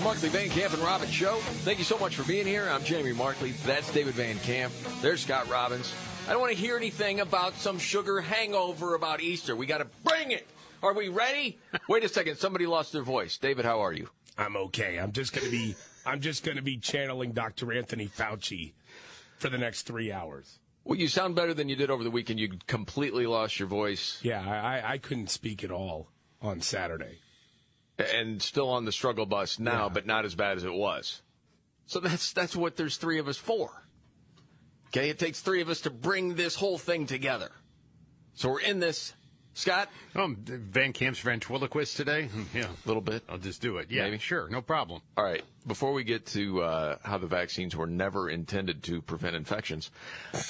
The Markley Van Camp and Robbins Show. Thank you so much for being here. I'm Jamie Markley. That's David Van Camp. There's Scott Robbins. I don't want to hear anything about some sugar hangover about Easter. We got to bring it. Are we ready? Wait a second. Somebody lost their voice. David, how are you? I'm okay. I'm just going to be I'm just going to be channeling Dr. Anthony Fauci for the next 3 hours. Well, you sound better than you did over the weekend. You completely lost your voice. Yeah, I, I couldn't speak at all on Saturday. And still on the struggle bus now, Yeah. but not as bad as it was. So that's that's what there's three of us for. Okay, it takes three of us to bring this whole thing together. So we're in this. Scott, Um, Van Camp's ventriloquist today? Hmm, Yeah. a little bit. I'll just do it. Yeah, Maybe. sure. No problem. All right. Before we get to uh, how the vaccines were never intended to prevent infections,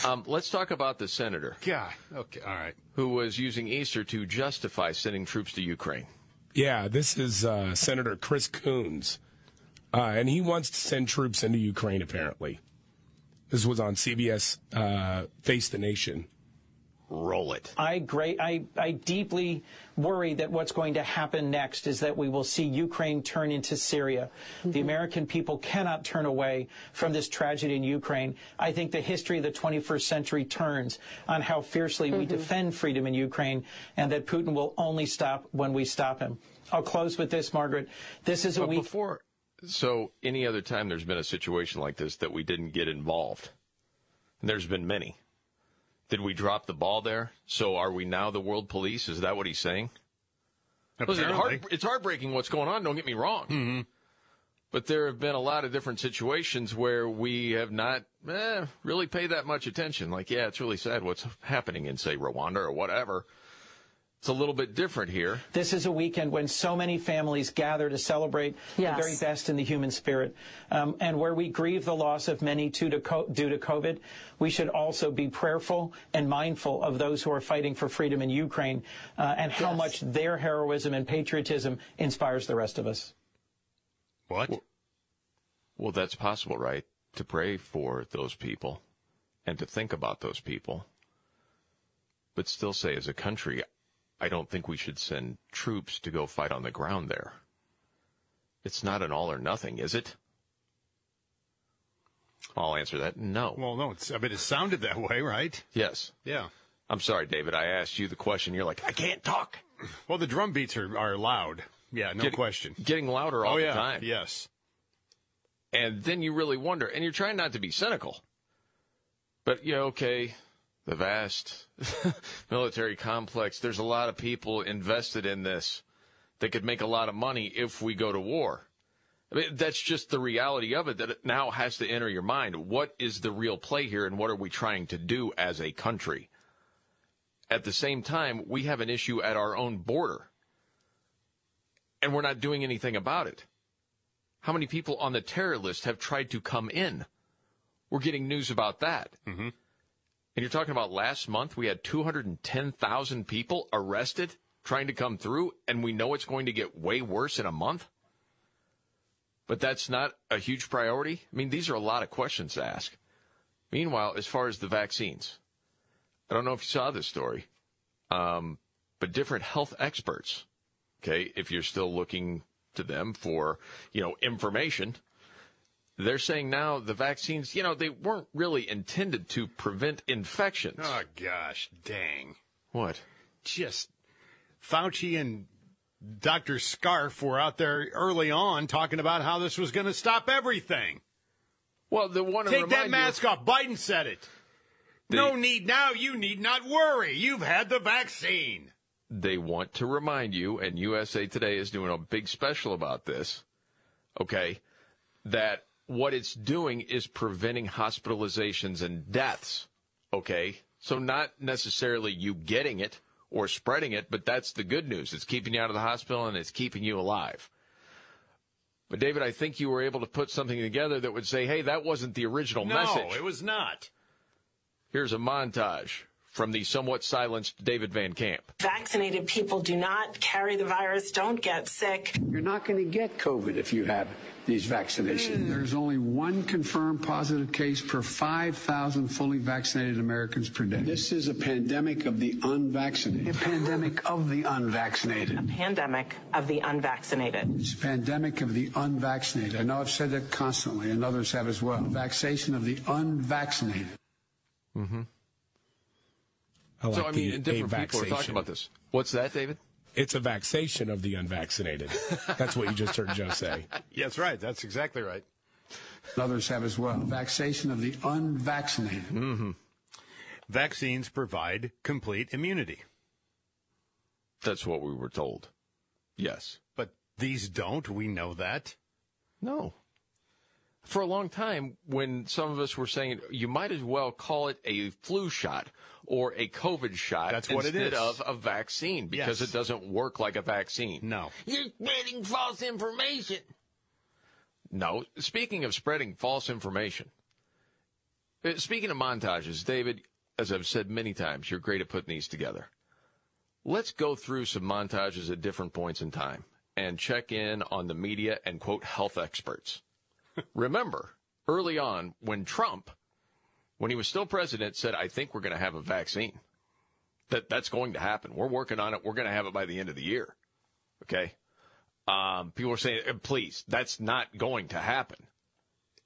um, let's talk about the senator God. Okay. All right. who was using Easter to justify sending troops to Ukraine. Yeah, this is uh, Senator Chris Coons, uh, and he wants to send troops into Ukraine. Apparently, this was on CBS uh, Face the Nation. Roll it. I great I, I deeply worry that what's going to happen next is that we will see Ukraine turn into Syria. The mm-hmm. American people cannot turn away from this tragedy in Ukraine. I think the history of the 21st century turns on how fiercely we mm-hmm. defend freedom in Ukraine and that Putin will only stop when we stop him. I'll close with this, Margaret. This is a But week before, so any other time there's been a situation like this that we didn't get involved, and there's been many. Did we drop the ball there? So are we now the world police? Is that what he's saying? Listen, heart, it's heartbreaking what's going on. Don't get me wrong. Mm-hmm. But there have been a lot of different situations where we have not eh, really paid that much attention. Like, yeah, it's really sad what's happening in, say, Rwanda or whatever. It's a little bit different here. This is a weekend when so many families gather to celebrate Yes. the very best in the human spirit. Um, and where we grieve the loss of many due to, co- due to COVID, we should also be prayerful and mindful of those who are fighting for freedom in Ukraine uh, and how Yes. much their heroism and patriotism inspires the rest of us. What? Well, that's possible, right? To pray for those people and to think about those people. But still say, as a country, I don't think we should send troops to go fight on the ground there. It's not an all or nothing, is it? I'll answer that no. Well, no. It's, I mean, it sounded that way, right? yes. Yeah. I'm sorry, David. I asked you the question. You're like, I can't talk. Well, the drum beats are, are loud. Yeah, no Get- question. Getting louder all oh, the yeah. time. Yes. And then you really wonder, and you're trying not to be cynical. But, yeah, okay, the vast military complex, there's a lot of people invested in this that could make a lot of money if we go to war. I mean, that's just the reality of it that now has to enter your mind. What is the real play here, and what are we trying to do as a country? At the same time, we have an issue at our own border, and we're not doing anything about it. How many people on the terror list have tried to come in? We're getting news about that. Mm-hmm. And you're talking about last month, we had 210,000 people arrested trying to come through, and we know it's going to get way worse in a month? But that's not a huge priority? I mean, these are a lot of questions to ask. Meanwhile, as far as the vaccines, I don't know if you saw this story, um, but different health experts, okay, if you're still looking to them for, you know, information, they're saying now the vaccines, you know, they weren't really intended to prevent infections. Oh, gosh. Dang. What? Just Fauci and Dr. Scarf were out there early on talking about how this was going to stop everything. Well, the one to Take that mask off. Biden said it. The- no need now. You need not worry. You've had the vaccine. they want to remind you, and USA Today is doing a big special about this, okay, that what it's doing is preventing hospitalizations and deaths, okay? So not necessarily you getting it or spreading it, but that's the good news. It's keeping you out of the hospital and it's keeping you alive. But David, I think you were able to put something together that would say, "Hey, that wasn't the original No, message." No, it was not. Here's a montage from the somewhat silenced David Van Camp. Vaccinated people do not carry the virus, don't get sick. You're not going to get COVID if you have these vaccinations. There's only one confirmed positive case per 5,000 fully vaccinated Americans per day. This is a pandemic of the unvaccinated. A pandemic of the unvaccinated. A Pandemic of the unvaccinated. It's a pandemic of the unvaccinated. I know I've said that constantly, and others have as well. Vaccination of the unvaccinated. Mm-hmm. I like so I mean, the and different a people are talking about this. What's that, David? It's a vaccination of the unvaccinated. That's what you just heard Joe say. Yeah, that's right. That's exactly right. Others have as well. Vaccination of the unvaccinated. Mm-hmm. Vaccines provide complete immunity. That's what we were told. Yes. But these don't. We know that. No. For a long time, when some of us were saying you might as well call it a flu shot or a COVID shot That's what it instead is. of a vaccine because Yes. it doesn't work like a vaccine. No. You're spreading false information. No. Speaking of spreading false information, uh, speaking of montages, David, as I've said many times, you're great at putting these together. Let's go through some montages at different points in time and check in on the media and quote health experts. Remember, early on, when Trump, when he was still president, said, I think we're going to have a vaccine. That that's going to happen. We're working on it. We're going to have it by the end of the year. Okay. Um, people are saying, "Uh, please, that's not going to happen.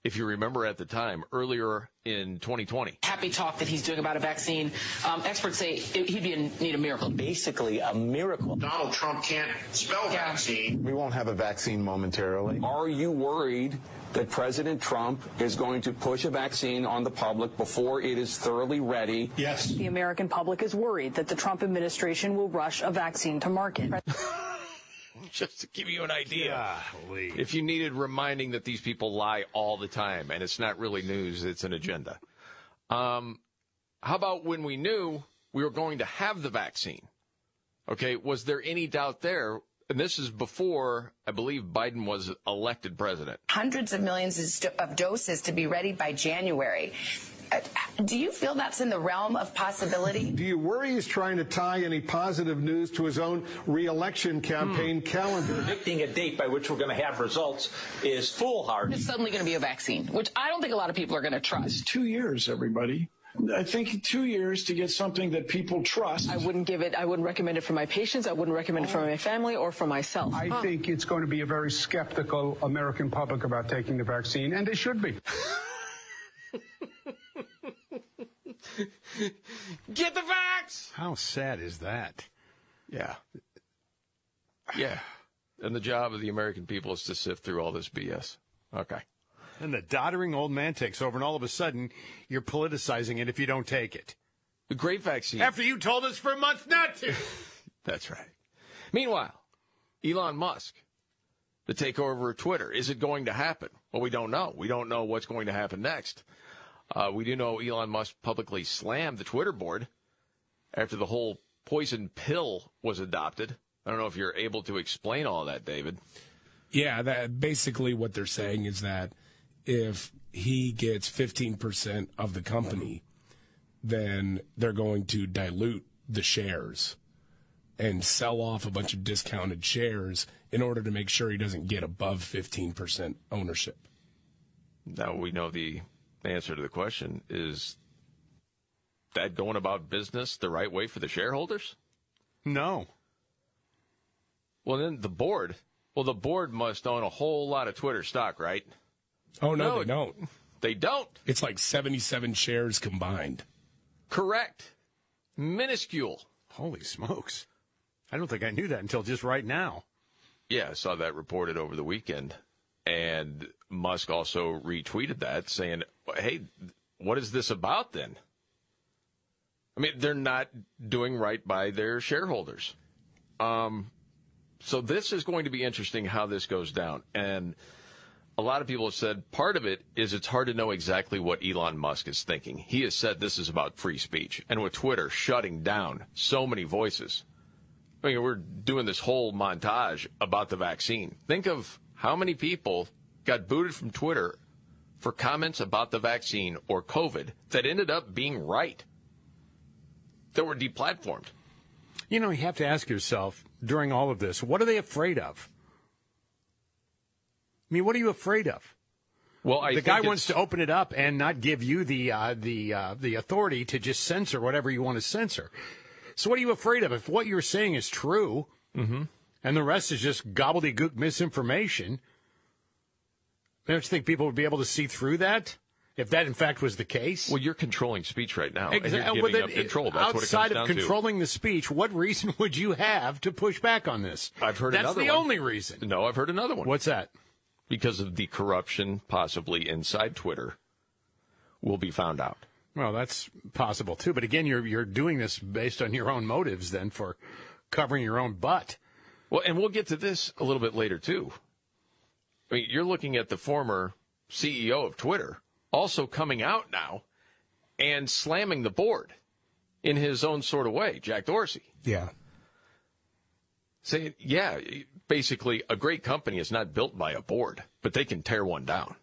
If you remember at the time, earlier in 2020, happy talk that he's doing about a vaccine. Um, experts say it- he'd be in need a miracle. Basically, a miracle. Donald Trump can't spell Yeah. vaccine. We won't have a vaccine momentarily. Are you worried that President Trump is going to push a vaccine on the public before it is thoroughly ready? Yes. The American public is worried that the Trump administration will rush a vaccine to market. just to give you an idea. Golly. If you needed reminding that these people lie all the time and it's not really news, it's an agenda. Um, how about when we knew we were going to have the vaccine? Okay, was there any doubt there? And this is before, I believe, Biden was elected president. hundreds of millions of of doses to be ready by January. Do you feel that's in the realm of possibility? Do you worry he's trying to tie any positive news to his own reelection campaign hmm. calendar? Predicting a date by which we're going to have results is foolhardy. It's suddenly going to be a vaccine, which I don't think a lot of people are going to trust. It's two years, everybody. I think two years to get something that people trust. I wouldn't give it, I wouldn't recommend it for my patients, I wouldn't recommend it for my family or for myself. I think it's going to be a very skeptical American public about taking the vaccine, and they should be. Get the facts. How sad is that? Yeah. Yeah. And the job of the American people is to sift through all this BS. Okay. And the doddering old man takes over, and all of a sudden, you're politicizing it if you don't take it. The great vaccine. After you told us for months not to. That's right. Meanwhile, Elon Musk, the takeover of Twitter, is it going to happen? Well, we don't know. We don't know what's going to happen next. Uh, we do know Elon Musk publicly slammed the Twitter board after the whole poison pill was adopted. I don't know if you're able to explain all that, David. Yeah, that basically what they're saying is that if he gets 15% of the company, then they're going to dilute the shares and sell off a bunch of discounted shares in order to make sure he doesn't get above 15% ownership. Now we know the answer to the question is that going about business the right way for the shareholders? No. Well, then the board. Well, the board must own a whole lot of Twitter stock, right? Oh, no, No, they don't. They don't. It's like 77 shares combined. Correct. Minuscule. Holy smokes. I don't think I knew that until just right now. Yeah, I saw that reported over the weekend. And Musk also retweeted that saying, hey, what is this about then? I mean, they're not doing right by their shareholders. Um, so this is going to be interesting how this goes down. And a lot of people have said part of it is it's hard to know exactly what Elon Musk is thinking. He has said this is about free speech. And with Twitter shutting down so many voices, I mean, we're doing this whole montage about the vaccine. Think of how many people got booted from Twitter for comments about the vaccine or COVID that ended up being right, that were deplatformed. You know, you have to ask yourself during all of this, what are they afraid of? I mean, what are you afraid of? Well, I the think guy it's- wants to open it up and not give you the uh, the uh, the authority to just censor whatever you want to censor. So, what are you afraid of? If what you're saying is true, Mm-hmm. And the rest is just gobbledygook misinformation, don't you think people would be able to see through that? If that in fact was the case, Well, you're controlling speech right now. and you're well, then, control. That's outside of controlling the speech, what reason would you have to push back on this? I've heard another. That's the one. only reason. No, I've heard another one. What's that? Because of the corruption, possibly inside Twitter, will be found out. Well, that's possible too. But again, you're you're doing this based on your own motives, then for covering your own butt. Well, and we'll get to this a little bit later too. I mean, you're looking at the former CEO of Twitter also coming out now and slamming the board in his own sort of way, Jack Dorsey. Yeah. Saying, yeah, basically, a great company is not built by a board, but they can tear one down.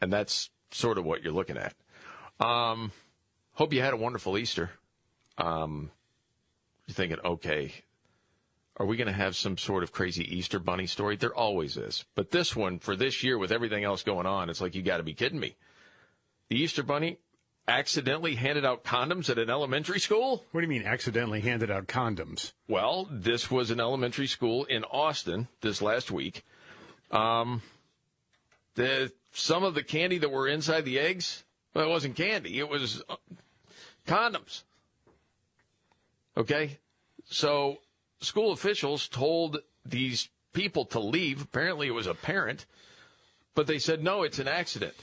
And that's sort of what you're looking at. Um, hope you had a wonderful Easter. Um, you're thinking, okay, are we going to have some sort of crazy Easter bunny story? There always is. But this one, for this year, with everything else going on, it's like, you got to be kidding me. The Easter bunny accidentally handed out condoms at an elementary school? What do you mean accidentally handed out condoms? Well, this was an elementary school in Austin this last week. Um, the some of the candy that were inside the eggs, well, it wasn't candy; it was uh, condoms. Okay, so school officials told these people to leave. Apparently, it was a parent, but they said no, it's an accident.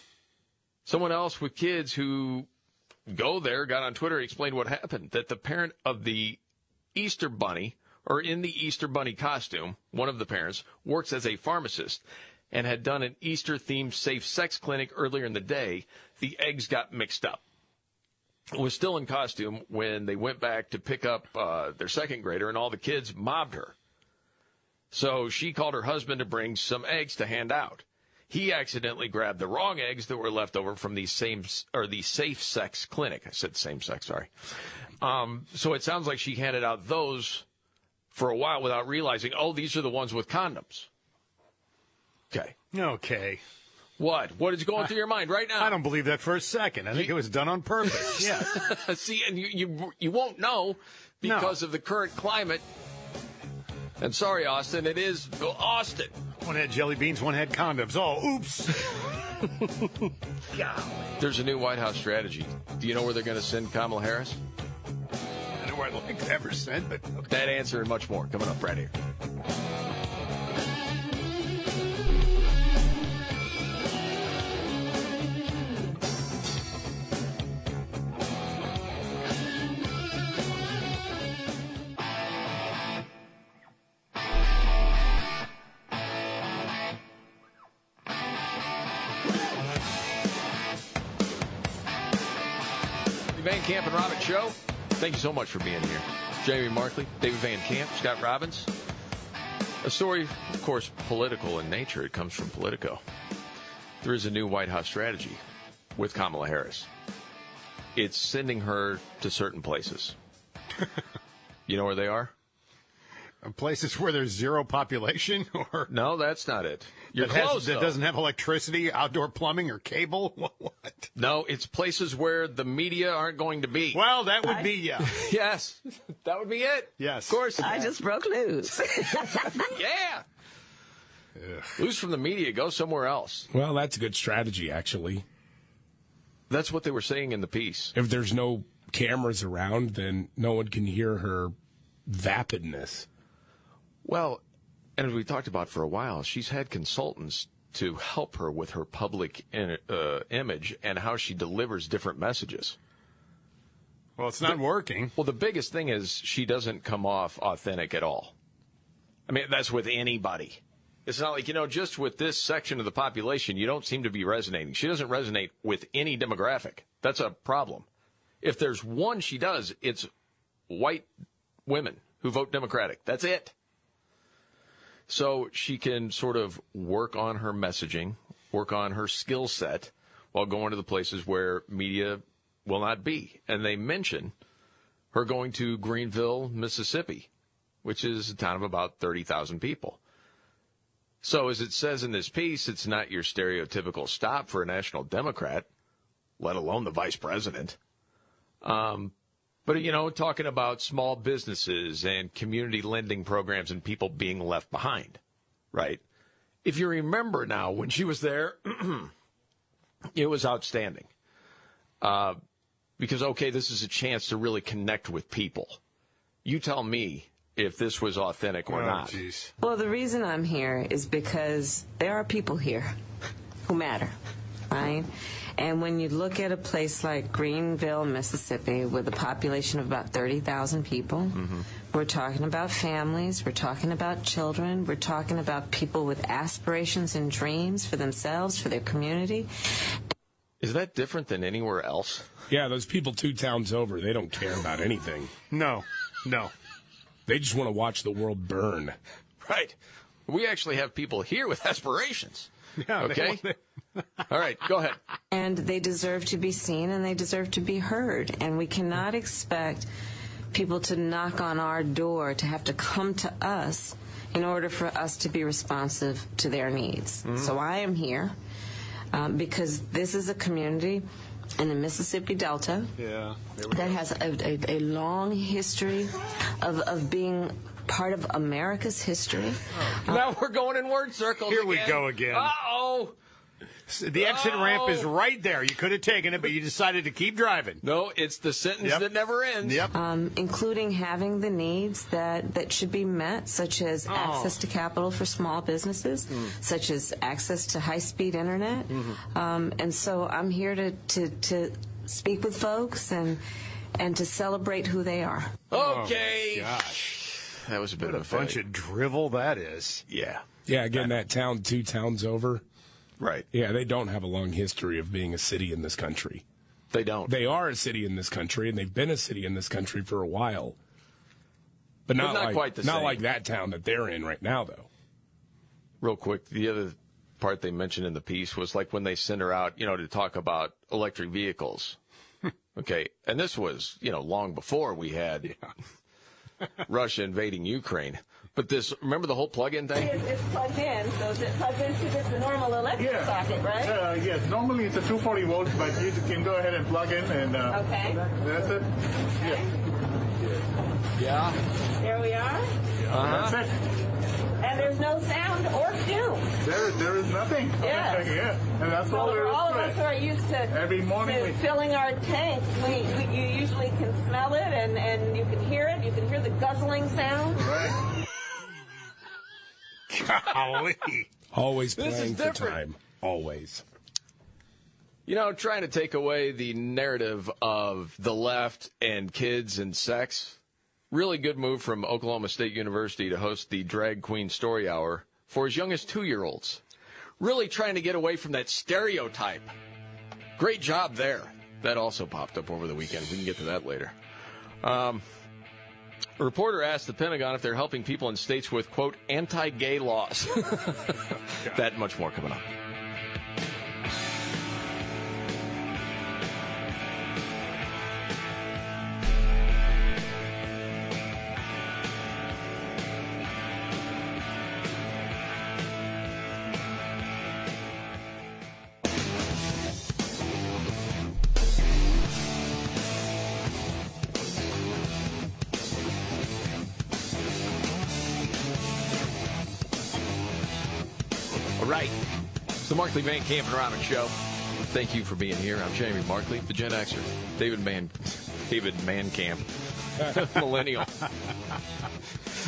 Someone else with kids who go there got on Twitter and explained what happened that the parent of the Easter bunny or in the Easter bunny costume, one of the parents works as a pharmacist and had done an Easter themed safe sex clinic earlier in the day. The eggs got mixed up. Was still in costume when they went back to pick up uh, their second grader, and all the kids mobbed her. So she called her husband to bring some eggs to hand out. He accidentally grabbed the wrong eggs that were left over from the same or the safe sex clinic. I said same sex, sorry. Um, so it sounds like she handed out those for a while without realizing, oh, these are the ones with condoms. Okay. Okay. What? What is going through your mind right now? I don't believe that for a second. I think it was done on purpose. Yeah. See, and you, you you won't know because of the current climate. And sorry, Austin, it is Austin. One had jelly beans, one had condoms. Oh, oops. There's a new White House strategy. Do you know where they're going to send Kamala Harris? I know where I'd like to ever send, but That answer and much more coming up right here. Show. Thank you so much for being here. Jamie Markley, David Van Camp, Scott Robbins. A story, of course, political in nature. It comes from Politico. There is a new White House strategy with Kamala Harris. It's sending her to certain places. you know where they are? Places where there's zero population, or no, that's not it. You're that has- that doesn't have electricity, outdoor plumbing, or cable. What? what? No, it's places where the media aren't going to be. Well, that would be yeah. yes, that would be it. Yes, Of course. I just broke loose. yeah. Loose from the media, go somewhere else. Well, that's a good strategy, actually. That's what they were saying in the piece. If there's no cameras around, then no one can hear her vapidness. Well, and as we talked about for a while, she's had consultants to help her with her public in, uh, image and how she delivers different messages. Well, it's not working. Well, the biggest thing is she doesn't come off authentic at all. I mean, that's with anybody. It's not like, you know, just with this section of the population, you don't seem to be resonating. She doesn't resonate with any demographic. That's a problem. If there's one she does, it's white women who vote Democratic. That's it. So she can sort of work on her messaging, work on her skill set while going to the places where media will not be. And they mention her going to Greenville, Mississippi, which is a town of about 30,000 people. So, as it says in this piece, it's not your stereotypical stop for a national Democrat, let alone the vice president. Um, but, you know, talking about small businesses and community lending programs and people being left behind, right? If you remember now, when she was there, it was outstanding. Uh, because, okay, this is a chance to really connect with people. You tell me if this was authentic or Oh, not. jeez. Well, the reason I'm here is because there are people here who matter, right? And when you look at a place like Greenville, Mississippi, with a population of about 30,000 people, mm-hmm. we're talking about families, we're talking about children, we're talking about people with aspirations and dreams for themselves, for their community. Is that different than anywhere else? Yeah, those people two towns over, they don't care about anything. No, no. They just want to watch the world burn. Right. We actually have people here with aspirations. Yeah, they Okay. All right, go ahead. And they deserve to be seen and they deserve to be heard. And we cannot expect people to knock on our door, to have to come to us in order for us to be responsive to their needs. So I am here um, because this is a community in the Mississippi Delta Yeah. that has a, a, a long history of, of being part of America's history. Now we're going in word circles. Here we go again. Uh oh. The exit ramp is Oh. right there. You could have taken it, but you decided to keep driving. No, it's the sentence Yep. that never ends. Yep. um, including having the needs that, that should be met, such as Oh. access to capital for small businesses, Mm. such as access to high speed internet. Mm-hmm. Um, and so I'm here to, to, to speak with folks and, and to celebrate who they are. Okay. Gosh. That was a bit What a of bunch of drivel that is. Yeah. Yeah, again, that town two towns over. Right. Yeah, they don't have a long history of being a city in this country. They don't. They are a city in this country, and they've been a city in this country for a while. But not, But not like, quite the not same. like that town that they're in right now, though. Real quick, the other part they mentioned in the piece was like when they sent her out, you know, to talk about electric vehicles. okay. And this was, you know, long before we had Russia invading Ukraine. But this, remember the whole plug-in thing? It's plugged in, so is it plugged into just a normal electric Yeah. socket, right? Uh, yes, normally it's a 240 volts, but you can go ahead and plug in and uh, Okay. that's it. Yeah. Yeah. There we are. Uh-huh. That's it. And there's no sound or fume. There, there is nothing. Yes. yeah, and that's So all there for is all of to us it. who are used to, Every morning to we- filling our tank, we, we, you usually can smell it and, and you can hear it. You can hear the guzzling sound. Right. Golly. Always This playing for time. Always. You know, trying to take away the narrative of the left and kids and sex. Really good move from Oklahoma State University to host the Drag Queen Story Hour for as young as two year olds. Really trying to get away from that stereotype. Great job there. That also popped up over the weekend. We can get to that later. Um, a reporter asked the Pentagon if they're helping people in states with, quote, anti gay laws. that much more coming up. Van Camp and Robin Show. Thank you for being here. I'm Jamie Markley, the Gen Xer. David Man, David Mancamp, Millennial.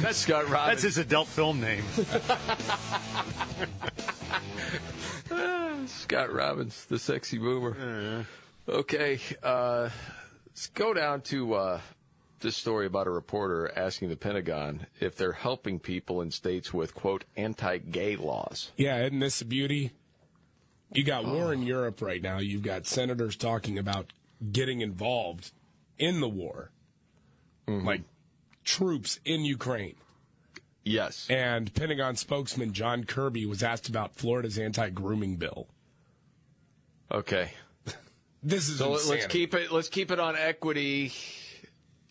That's Scott Robbins. That's his adult film name. Scott Robbins, the sexy boomer. Okay, uh, let's go down to uh, this story about a reporter asking the Pentagon if they're helping people in states with, quote, anti gay laws. Yeah, isn't this a beauty? You got oh. war in Europe right now. You've got senators talking about getting involved in the war, mm-hmm. like troops in Ukraine. Yes. And Pentagon spokesman John Kirby was asked about Florida's anti-grooming bill. Okay. This is so let's keep it. Let's keep it on equity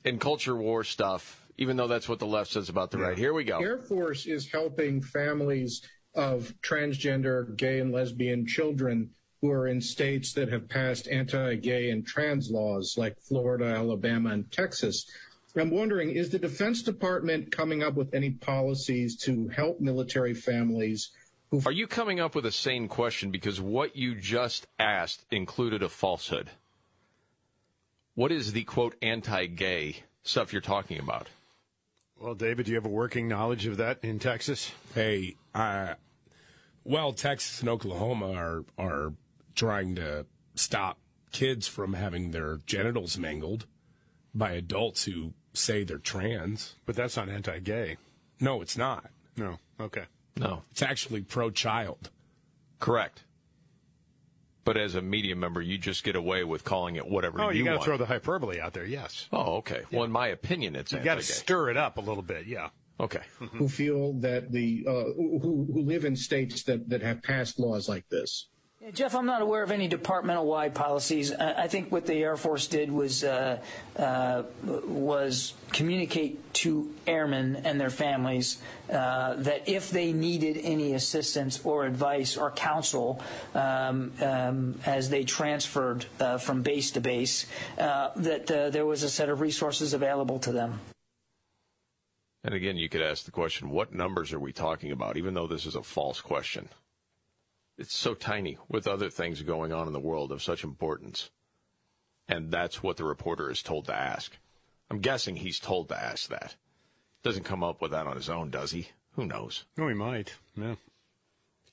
and culture war stuff. Even though that's what the left says about the right. Here we go. Air Force is helping families of transgender, gay, and lesbian children who are in states that have passed anti gay and trans laws like Florida, Alabama, and Texas. I'm wondering is the Defense Department coming up with any policies to help military families? Who Are you coming up with a sane question? Because what you just asked included a falsehood. What is the quote anti gay stuff you're talking about? Well, David, do you have a working knowledge of that in Texas? Hey, uh, well, Texas and Oklahoma are are trying to stop kids from having their genitals mangled by adults who say they're trans. But that's not anti-gay. No, it's not. No. Okay. No. It's actually pro-child. Correct. But as a media member, you just get away with calling it whatever you want. Oh, you, you got to want. throw the hyperbole out there. Yes. Oh, okay. Well, in my opinion, it's You got to stir it up a little bit. Yeah. Okay. who feel that the uh, who who live in states that that have passed laws like this. Yeah, Jeff, I'm not aware of any departmental-wide policies. I I think what the Air Force did was uh, uh, was communicate to airmen and their families uh, that if they needed any assistance or advice or counsel um, um, as they transferred uh, from base to base, uh, that uh, there was a set of resources available to them. And again, you could ask the question, what numbers are we talking about? Even though this is a false question. It's so tiny with other things going on in the world of such importance. And that's what the reporter is told to ask. I'm guessing he's told to ask that. Doesn't come up with that on his own, does he? Who knows? No, he might. Yeah.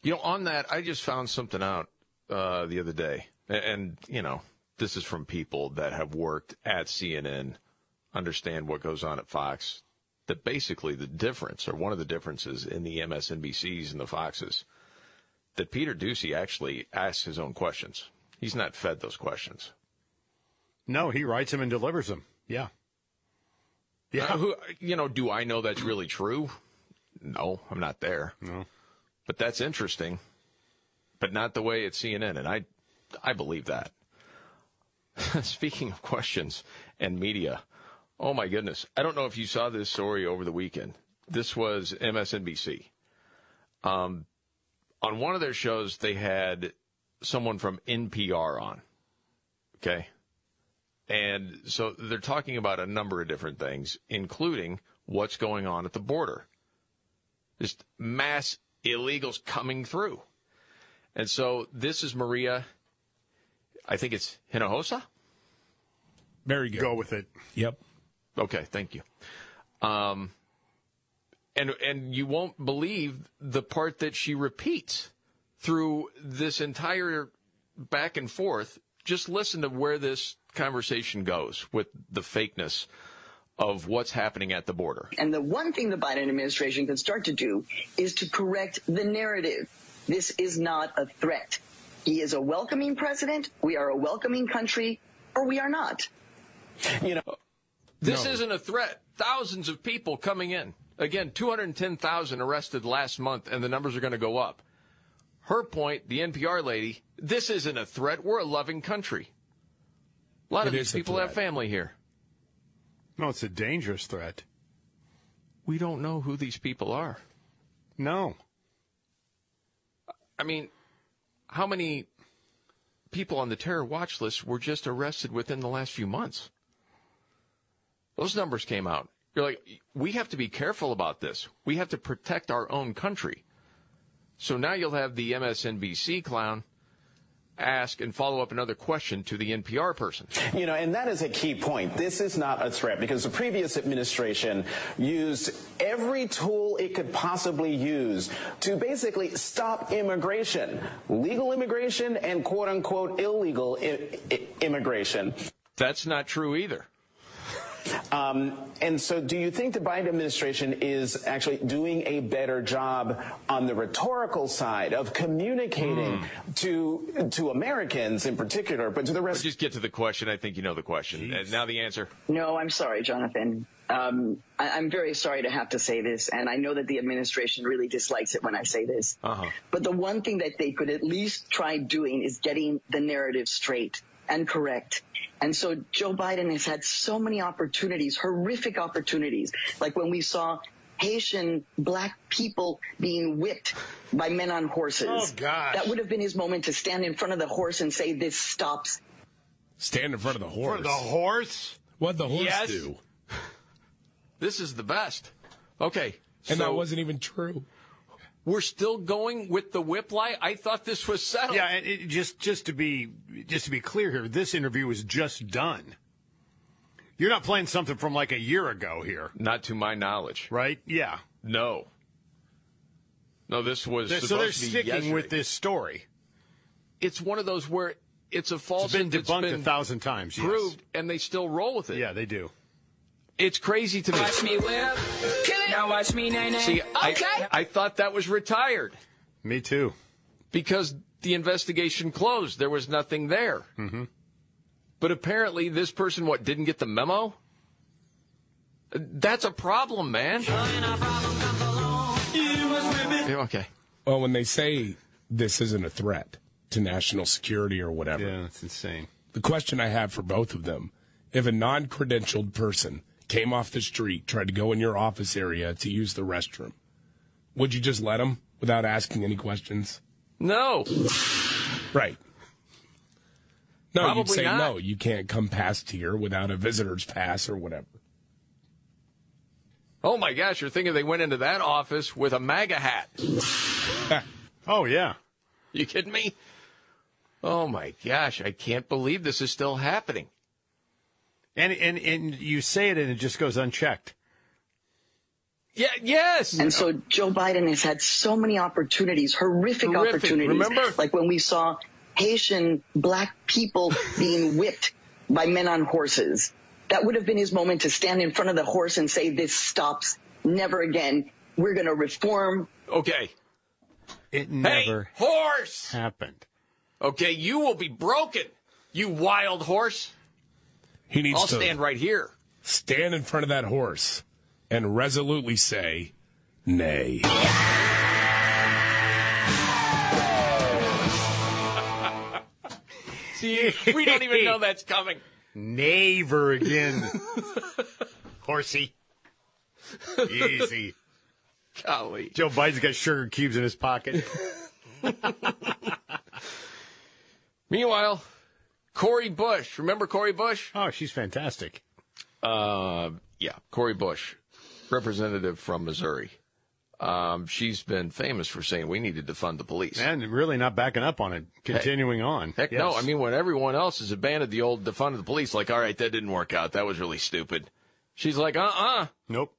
You know, on that, I just found something out uh, the other day, and, and you know, this is from people that have worked at CNN, understand what goes on at Fox. That basically the difference, or one of the differences in the MSNBCs and the Foxes, that Peter Doocy actually asks his own questions. He's not fed those questions. No, he writes them and delivers them. Yeah. Uh, yeah. who, you know, do I know that's really true? No, I'm not there. No. But that's interesting. But not the way it's CNN, and I, I believe that. Speaking of questions and media, oh my goodness, I don't know if you saw this story over the weekend. This was MSNBC. Um, on one of their shows, they had someone from NPR on. Okay. And so they're talking about a number of different things, including what's going on at the border. Just mass illegals coming through. And so this is Maria, I think it's Hinojosa? Very good. Go with it. Yep. Okay, thank you. Um, and and you won't believe the part that she repeats through this entire back and forth. Just listen to where this conversation goes with the fakeness of what's happening at the border. And the one thing the Biden administration can start to do is to correct the narrative. This is not a threat. He is a welcoming president. We are a welcoming country, or we are not. You know, this isn't a threat. Thousands of people coming in. Again, 210,000 arrested last month, and the numbers are going to go up. Her point, the NPR lady, this isn't a threat. We're a loving country. A lot of these people have family here. No, it's a dangerous threat. We don't know who these people are. No. I mean, how many people on the terror watch list were just arrested within the last few months? Those numbers came out. You're like, we have to be careful about this. We have to protect our own country. So now you'll have the MSNBC clown ask and follow up another question to the NPR person. You know, and that is a key point. This is not a threat because the previous administration used every tool it could possibly use to basically stop immigration, legal immigration and quote unquote illegal I- I- immigration. That's not true either. Um, and so, do you think the Biden administration is actually doing a better job on the rhetorical side of communicating to to Americans in particular, but to the rest? Just get to the question. I think you know the question. And now the answer. No, I'm sorry, Jonathan. Um, I, I'm very sorry to have to say this, and I know that the administration really dislikes it when I say this. Uh-huh. But the one thing that they could at least try doing is getting the narrative straight and correct. And so Joe Biden has had so many opportunities, horrific opportunities, like when we saw Haitian black people being whipped by men on horses. Oh, gosh. That would have been his moment to stand in front of the horse and say, this stops. Stand in front of the horse. For the horse? What'd the horse Yes. do? This is the best. Okay. And so that wasn't even true. We're still going with the whip lie. I thought this was settled. Yeah, and it, just just to be just to be clear here, this interview was just done. You're not playing something from like a year ago here, Not to my knowledge. right? Yeah. No. No, this was They're- so they're to be sticking yesterday. with this story. It's one of those where it's a false. It's been that's debunked been a thousand times. yes. proved, and they still roll with it. Yeah, they do. It's crazy to me. Watch me whip. Now watch me nay nay. See, okay. I, I thought that was retired Me too. because the investigation closed. There was nothing there. Mm-hmm. But apparently, this person, what, didn't get the memo? That's a problem, man. Yeah, Okay. Well, when they say this isn't a threat to national security or whatever, Yeah, that's insane. the question I have for both of them if a non credentialed person came off the street, tried to go in your office area to use the restroom, would you just let them without asking any questions? No. Right. No, you'd say not. no, you can't come past here without a visitor's pass or whatever. Oh my gosh, you're thinking they went into that office with a MAGA hat. Oh yeah. You kidding me? Oh my gosh, I can't believe this is still happening. And and and you say it and it just goes unchecked. Yeah, yes. And so Joe Biden has had so many opportunities, horrific, Horrific. opportunities. Remember? Like when we saw Haitian black people being whipped by men on horses. That would have been his moment to stand in front of the horse and say, this stops. Never again. We're going to reform. Okay. It never Hey, horse! happened. Okay, you will be broken, you wild horse. He needs I'll to stand right here. stand in front of that horse and resolutely say, nay. See, we don't even know that's coming. Never again. Horsey. Easy. Golly. Joe Biden's got sugar cubes in his pocket. Meanwhile, Cori Bush. Remember Cori Bush? Oh, she's fantastic. Uh, yeah, Cori Bush, representative from Missouri. Um, she's been famous for saying we need to defund the police. And really not backing up on it. Continuing on. Heck no. I mean, when everyone else has abandoned the old defund the police, like, all right, that didn't work out. That was really stupid. She's like, uh uh Nope.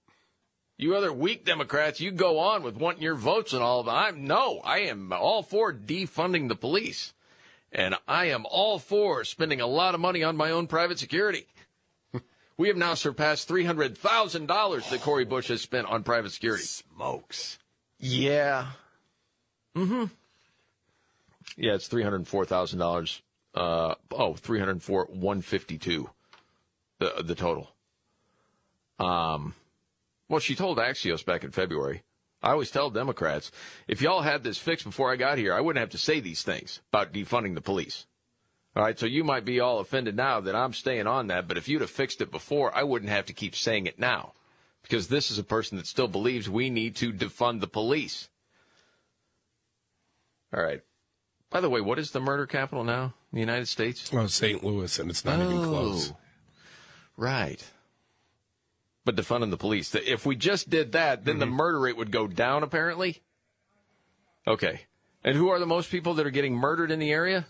You other weak Democrats, you go on with wanting your votes and all of that. I'm no, I am all for defunding the police. And I am all for spending a lot of money on my own private security. we have now surpassed $300,000 that Cori Bush has spent on private security. Smokes. Yeah. Mm-hmm. Yeah, it's three hundred four thousand dollars. Uh oh, three hundred four one fifty two. The the total. Um, well, she told Axios back in February. I always tell Democrats, if y'all had this fixed before I got here, I wouldn't have to say these things about defunding the police. All right, so you might be all offended now that I'm staying on that, but if you'd have fixed it before, I wouldn't have to keep saying it now. Because this is a person that still believes we need to defund the police. All right. By the way, what is the murder capital now in the United States? Well, St. Louis, and it's not even oh. close. Oh, Right. But defunding the police. If we just did that, then the mm-hmm. murder rate would go down, apparently. Okay. And who are the most people that are getting murdered in the area?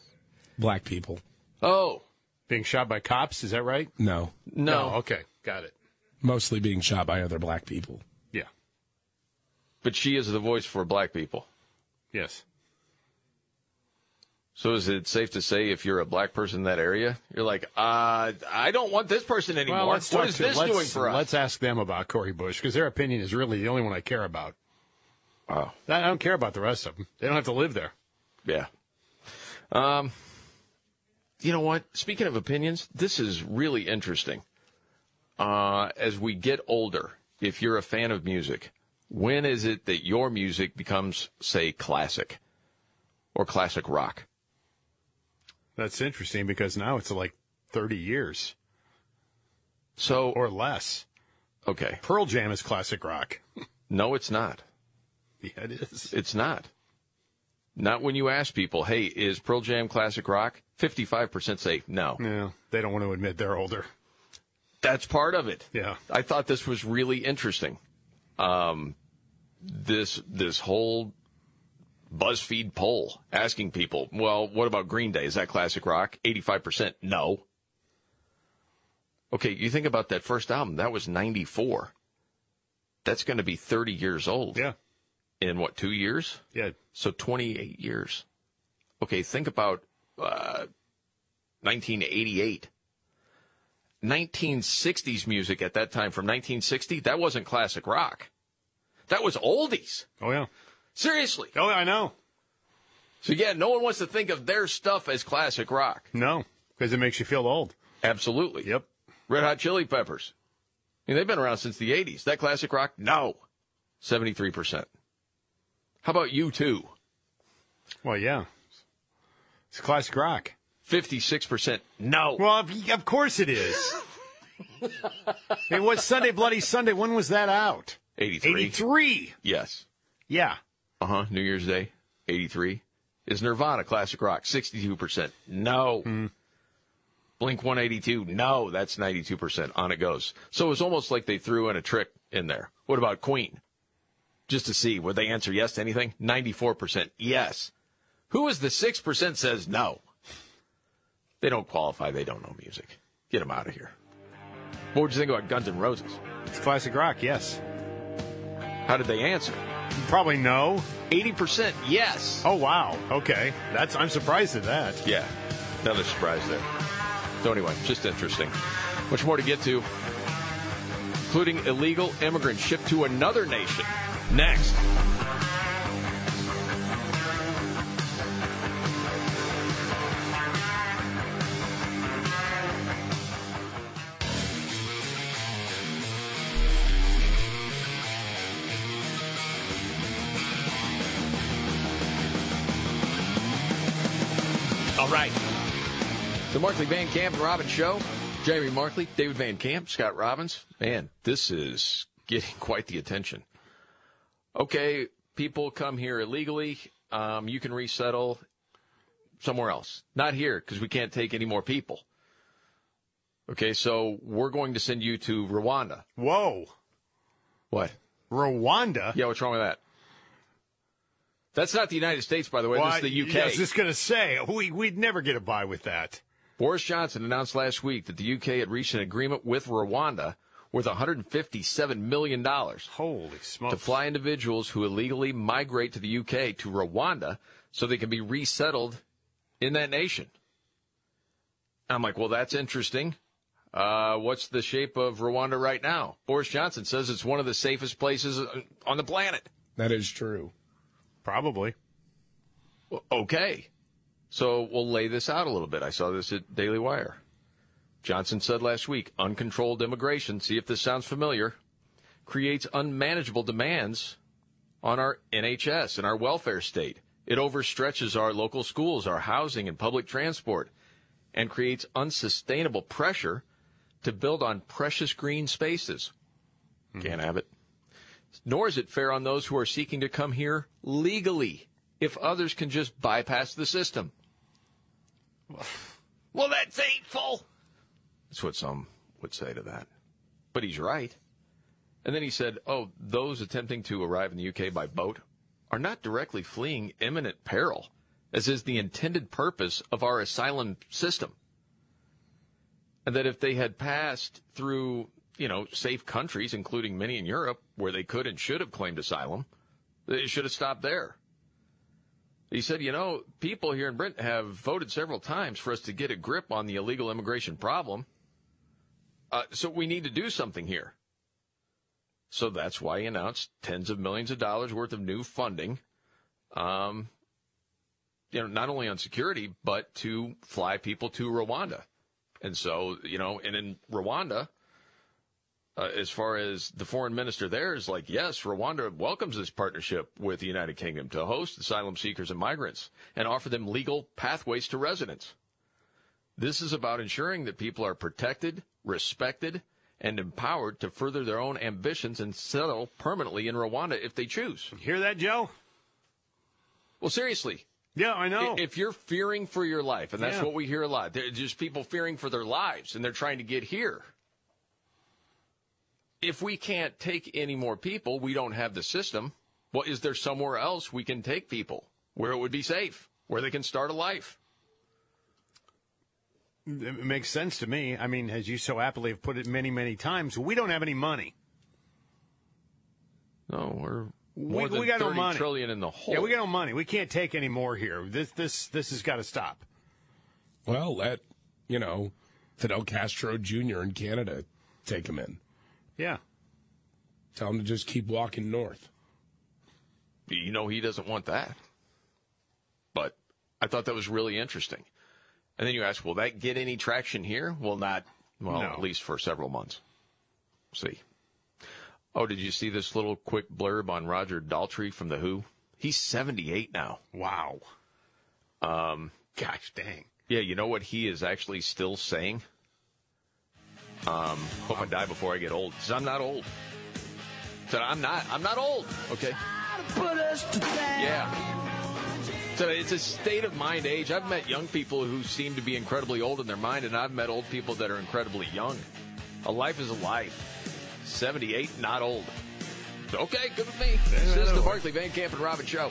Black people. Oh, Being shot by cops, is that right? No. no. okay. Got it. Mostly being shot by other black people. Yeah. But she is the voice for black people. Yes. So is it safe to say if you're a black person in that area, you're like, uh, I don't want this person anymore. Well, let's what is this let's- doing for us? Let's ask them about Cori Bush because their opinion is really the only one I care about. Oh, I don't care about the rest of them. They don't have to live there. Yeah. Um, you know what? Speaking of opinions, this is really interesting. Uh, as we get older, if you're a fan of music, when is it that your music becomes, say, classic or classic rock? That's interesting because now it's like 30 years. So or less. Okay. Pearl Jam is classic rock. No, it's not. Yeah, it is. It's not. Not when you ask people, hey, is Pearl Jam classic rock? 55% say no. Yeah, they don't want to admit they're older. That's part of it. Yeah. I thought this was really interesting. Um, this this whole BuzzFeed poll asking people, well, what about Green Day? Is that classic rock? 85% no. Okay, you think about that first album, that was 94. That's going to be 30 years old. Yeah. In what, two years? Yeah. So 28 years. Okay, think about uh, 1988. 1960s music at that time from 1960, that wasn't classic rock. That was oldies. Oh, yeah. Seriously. Oh, I know. So, yeah, no one wants to think of their stuff as classic rock. No, because it makes you feel old. Absolutely. Yep. Red Hot Chili Peppers. I mean, they've been around since the 80s. That classic rock? No. 73%. How about U2? Well, yeah. It's classic rock. 56% no. Well, of, of course it is. it was Sunday Bloody Sunday. When was that out? 83. 83. Yes. Yeah. Uh huh. New Year's Day, 83. Is Nirvana classic rock? 62%. No. Hmm. Blink 182. No, that's 92%. On it goes. So it's almost like they threw in a trick in there. What about Queen? Just to see, would they answer yes to anything? 94% yes. Who is the 6% says no? They don't qualify. They don't know music. Get them out of here. What would you think about Guns N' Roses? It's classic rock, yes. How did they answer? Probably no. 80% yes. Oh, wow. Okay. That's I'm surprised at that. Yeah. Another surprise there. So anyway, just interesting. Much more to get to, including illegal immigrants shipped to another nation. Next. Markley Van Camp and Robbins Show. Jamie Markley, David Van Camp, Scott Robbins. Man, this is getting quite the attention. Okay, people come here illegally. Um, you can resettle somewhere else. Not here because we can't take any more people. Okay, so we're going to send you to Rwanda. Whoa. What? Rwanda? Yeah, what's wrong with that? That's not the United States, by the way. Well, this is the UK. I was just going to say, we, we'd never get a buy with that. Boris Johnson announced last week that the UK had reached an agreement with Rwanda worth $157 million Holy smokes. to fly individuals who illegally migrate to the UK to Rwanda so they can be resettled in that nation. I'm like, well, that's interesting. Uh, what's the shape of Rwanda right now? Boris Johnson says it's one of the safest places on the planet. That is true. Probably. Okay. So we'll lay this out a little bit. I saw this at Daily Wire. Johnson said last week uncontrolled immigration, see if this sounds familiar, creates unmanageable demands on our NHS and our welfare state. It overstretches our local schools, our housing, and public transport, and creates unsustainable pressure to build on precious green spaces. Hmm. Can't have it. Nor is it fair on those who are seeking to come here legally if others can just bypass the system. Well, that's hateful. That's what some would say to that. But he's right. And then he said, oh, those attempting to arrive in the UK by boat are not directly fleeing imminent peril, as is the intended purpose of our asylum system. And that if they had passed through, you know, safe countries, including many in Europe, where they could and should have claimed asylum, they should have stopped there. He said, you know, people here in Britain have voted several times for us to get a grip on the illegal immigration problem. Uh, so we need to do something here. So that's why he announced tens of millions of dollars worth of new funding, um, you know, not only on security, but to fly people to Rwanda. And so, you know, and in Rwanda, uh, as far as the foreign minister there is like, yes, Rwanda welcomes this partnership with the United Kingdom to host asylum seekers and migrants and offer them legal pathways to residence. This is about ensuring that people are protected, respected, and empowered to further their own ambitions and settle permanently in Rwanda if they choose. Hear that, Joe? Well, seriously. Yeah, I know. If you're fearing for your life, and that's Yeah. what we hear a lot, there's just people fearing for their lives and they're trying to get here. If we can't take any more people, we don't have the system. Well, is there somewhere else we can take people where it would be safe, where they can start a life? It makes sense to me. I mean, as you so aptly have put it many, many times, we don't have any money. No, we're we, more than we got no money. trillion in the hole. Yeah, we got no money. We can't take any more here. This this this has got to stop. Well, let, you know, Fidel Castro Jr. in Canada take him in. Yeah. Tell him to just keep walking north. You know, he doesn't want that. But I thought that was really interesting. And then you ask, will that get any traction here? Well, not, well, No. at least for several months. see. Oh, did you see this little quick blurb on Roger Daltrey from The Who? He's 78 now. Wow. Um, Gosh dang. yeah, you know what he is actually still saying? Um, hope I die before I get old. 'Cause I'm not old. So I'm not, I'm not old. Okay. Put us to. Yeah. So it's a state of mind age. I've met young people who seem to be incredibly old in their mind, and I've met old people that are incredibly young. A life is a life. 78, not old. Okay, good with me. This is the Markley Van Camp and Robin Show.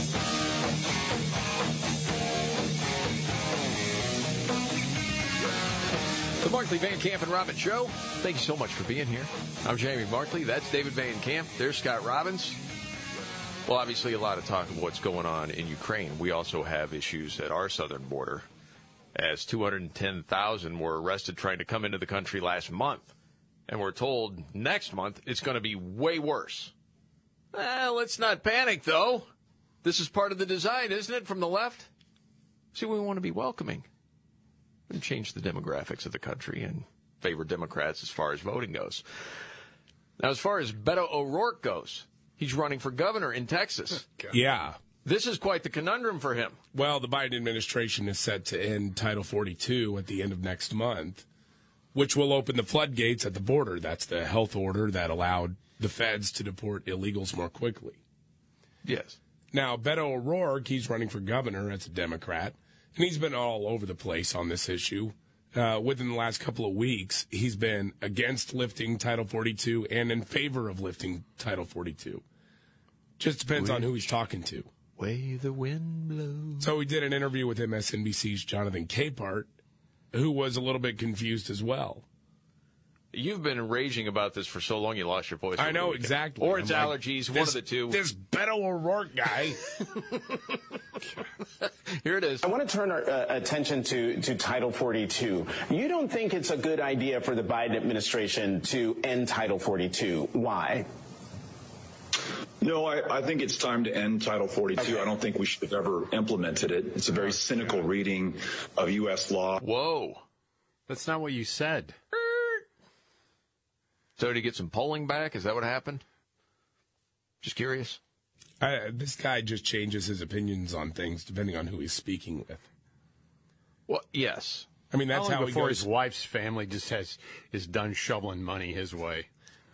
Markley Van Camp and Robbins Show. Thank you so much for being here. I'm Jamie Markley. That's David Van Camp. There's Scott Robbins. Well, obviously, a lot of talk of what's going on in Ukraine. We also have issues at our southern border, as 210,000 were arrested trying to come into the country last month. And we're told next month it's going to be way worse. Eh, let's not panic, though. This is part of the design, isn't it, from the left? See, we want to be welcoming and change the demographics of the country and favor Democrats as far as voting goes. Now, as far as Beto O'Rourke goes, he's running for governor in Texas. Yeah. This is quite the conundrum for him. Well, the Biden administration is set to end Title 42 at the end of next month, which will open the floodgates at the border. That's the health order that allowed the feds to deport illegals more quickly. Yes. Now, Beto O'Rourke, he's running for governor as a Democrat, and he's been all over the place on this issue. Uh, within the last couple of weeks, he's been against lifting Title 42 and in favor of lifting Title 42. Just depends on who he's talking to. Way the wind blows. So we did an interview with MSNBC's Jonathan Capehart, who was a little bit confused as well. You've been raging about this for so long you lost your voice. I know exactly. Or it's I'm like, allergies, one this- of the two. This Beto O'Rourke guy. Here it is. I want to turn our uh, attention to, to Title 42. You don't think it's a good idea for the Biden administration to end Title 42. Why? No, I, I think it's time to end Title 42. I don't think we should have ever implemented it. It's a very cynical reading of U.S. law. Whoa. That's not what you said. So to get some polling back? Is that what happened? Just curious. I, this guy just changes his opinions on things depending on who he's speaking with. Well, yes. I mean, that's long how he before goes. his wife's family just has is done shoveling money his way.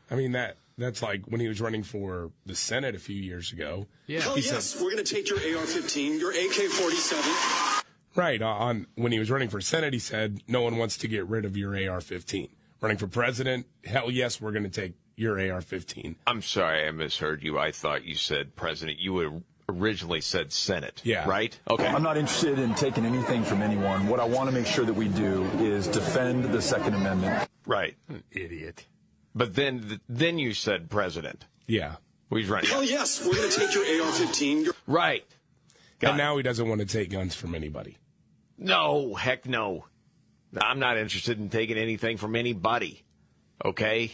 I mean, that that's like when he was running for the Senate a few years ago. Yeah. Oh, He yes, said, we're going to take your AR 15, your AK 47. Right. Uh, on when he was running for Senate, he said no one wants to get rid of your AR-15. Running for president, hell yes, we're going to take your AR-15. I'm sorry, I misheard you. I thought you said president. You would originally said Senate. Yeah. Right? Okay. I'm not interested in taking anything from anyone. What I want to make sure that we do is defend the Second Amendment. Right. Idiot. But then then you said president. Yeah. He's running. Hell oh, yes, we're going to take your AR-15. Right. Got and now he doesn't want to take guns from anybody. No, heck no. I'm not interested in taking anything from anybody. Okay?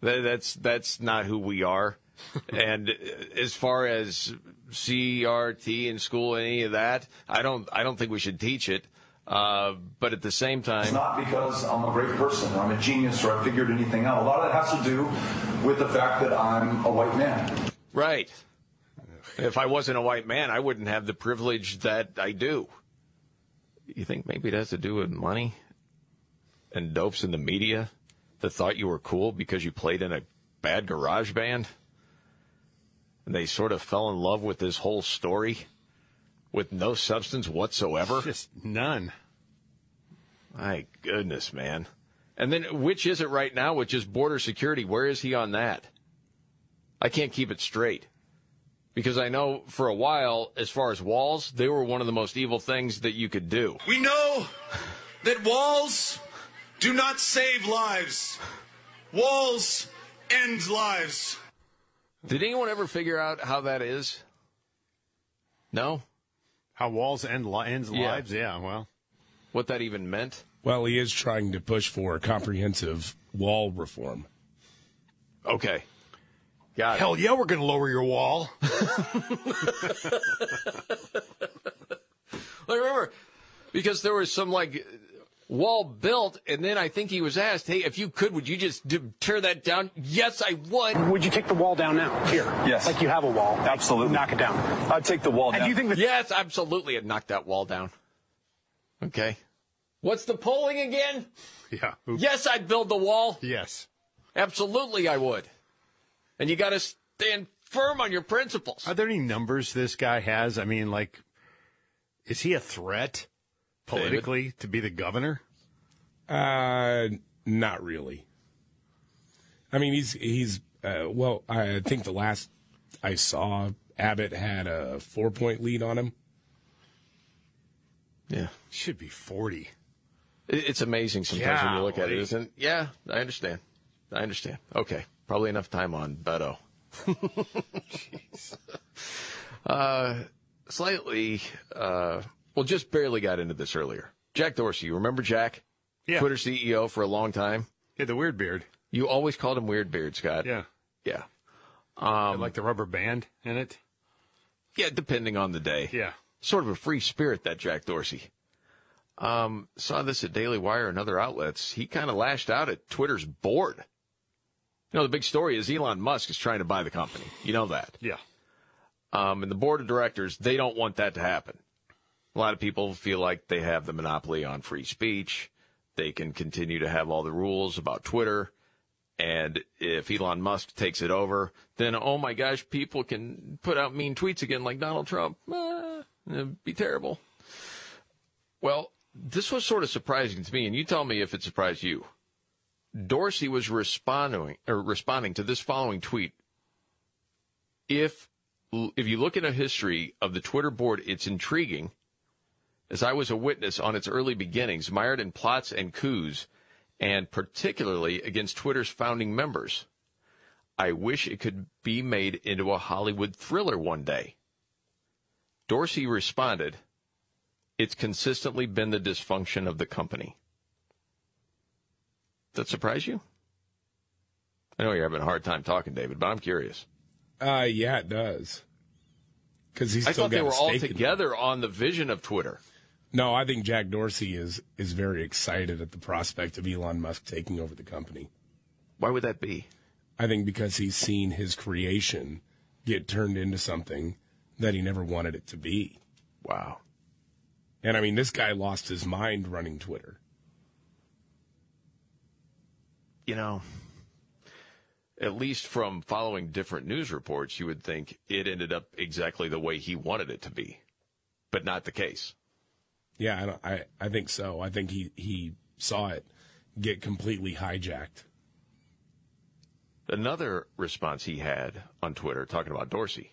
That- That's that's not who we are. and as far as CRT in school, any of that, I don't I don't think we should teach it. Uh, but at the same It's time, not because I'm a great person or I'm a genius or I figured anything out. A lot of that has to do with the fact that I'm a white man. right. If I wasn't a white man, I wouldn't have the privilege that I do. You think maybe it has to do with money and dopes in the media that thought you were cool because you played in a bad garage band? And they sort of fell in love with this whole story with no substance whatsoever? Just none. My goodness, man. And then which is it right now which is border security? Where is he on that? I can't keep it straight. Because I know for a while, as far as walls, they were one of the most evil things that you could do. We know that walls do not save lives. Walls end lives. Did anyone ever figure out how that is? No? How walls end li- ends Yeah. lives? Yeah, well. What that even meant? Well, he is trying to push for comprehensive wall reform. Okay. Got it. Hell yeah, we're going to lower your wall. I remember because there was some like wall built, and then I think he was asked, "Hey, if you could, would you just do, tear that down?" Yes, I would. Would you take the wall down now? Here. Yes. Like you have a wall. Absolutely. Knock it down. I'd take the wall And down. do you think that Yes, absolutely. I'd knock that wall down. Okay. What's the polling again? Yeah. Yes, I'd build the wall. Yes. Absolutely, I would. And you got to stand firm on your principles. Are there any numbers this guy has? I mean, like, is he a threat politically to be the governor? Uh, not really. I mean, he's he's uh, well. I think the last I saw, Abbott had a four point lead on him. Yeah. Should be 40. It's amazing sometimes when you look at it, Golly. isn't it? Yeah, I understand. I understand. Okay. Probably enough time on Beto. Jeez. Uh, slightly, uh, well, just barely got into this earlier. Jack Dorsey, you remember Jack? Yeah. Twitter CEO for a long time. Yeah, the weird beard. You always called him Weird Beard, Scott. Yeah. Yeah. Um, like the rubber band in it. Yeah, depending on the day. Yeah. Sort of a free spirit, that Jack Dorsey. Um, saw this at Daily Wire and other outlets. He kind of lashed out at Twitter's board. You know, the big story is Elon Musk is trying to buy the company. You know that. Yeah. Um, and the board of directors, they don't want that to happen. A lot of people feel like they have the monopoly on free speech. They can continue to have all the rules about Twitter. And if Elon Musk takes it over, then, oh my gosh, people can put out mean tweets again like Donald Trump. Ah, it'd be terrible. Well, this was sort of surprising to me, and you tell me if it surprised you. Dorsey was responding or responding to this following tweet. If if you look at a history of the Twitter board, it's intriguing. As I was a witness on its early beginnings, mired in plots and coups, and particularly against Twitter's founding members. I wish it could be made into a Hollywood thriller one day. Dorsey responded, It's consistently been the dysfunction of the company. Does that surprise you? I know you're having a hard time talking, David, but I'm curious. Uh, yeah, it does. Because I still thought they were all stake in it. together on the vision of Twitter. No, I think Jack Dorsey is is very excited at the prospect of Elon Musk taking over the company. Why would that be? I think because he's seen his creation get turned into something that he never wanted it to be. Wow. And I mean, this guy lost his mind running Twitter. You know, at least from following different news reports, you would think it ended up exactly the way he wanted it to be, but not the case. Yeah, I, I I think so. I think he he saw it get completely hijacked. Another response he had on Twitter talking about Dorsey,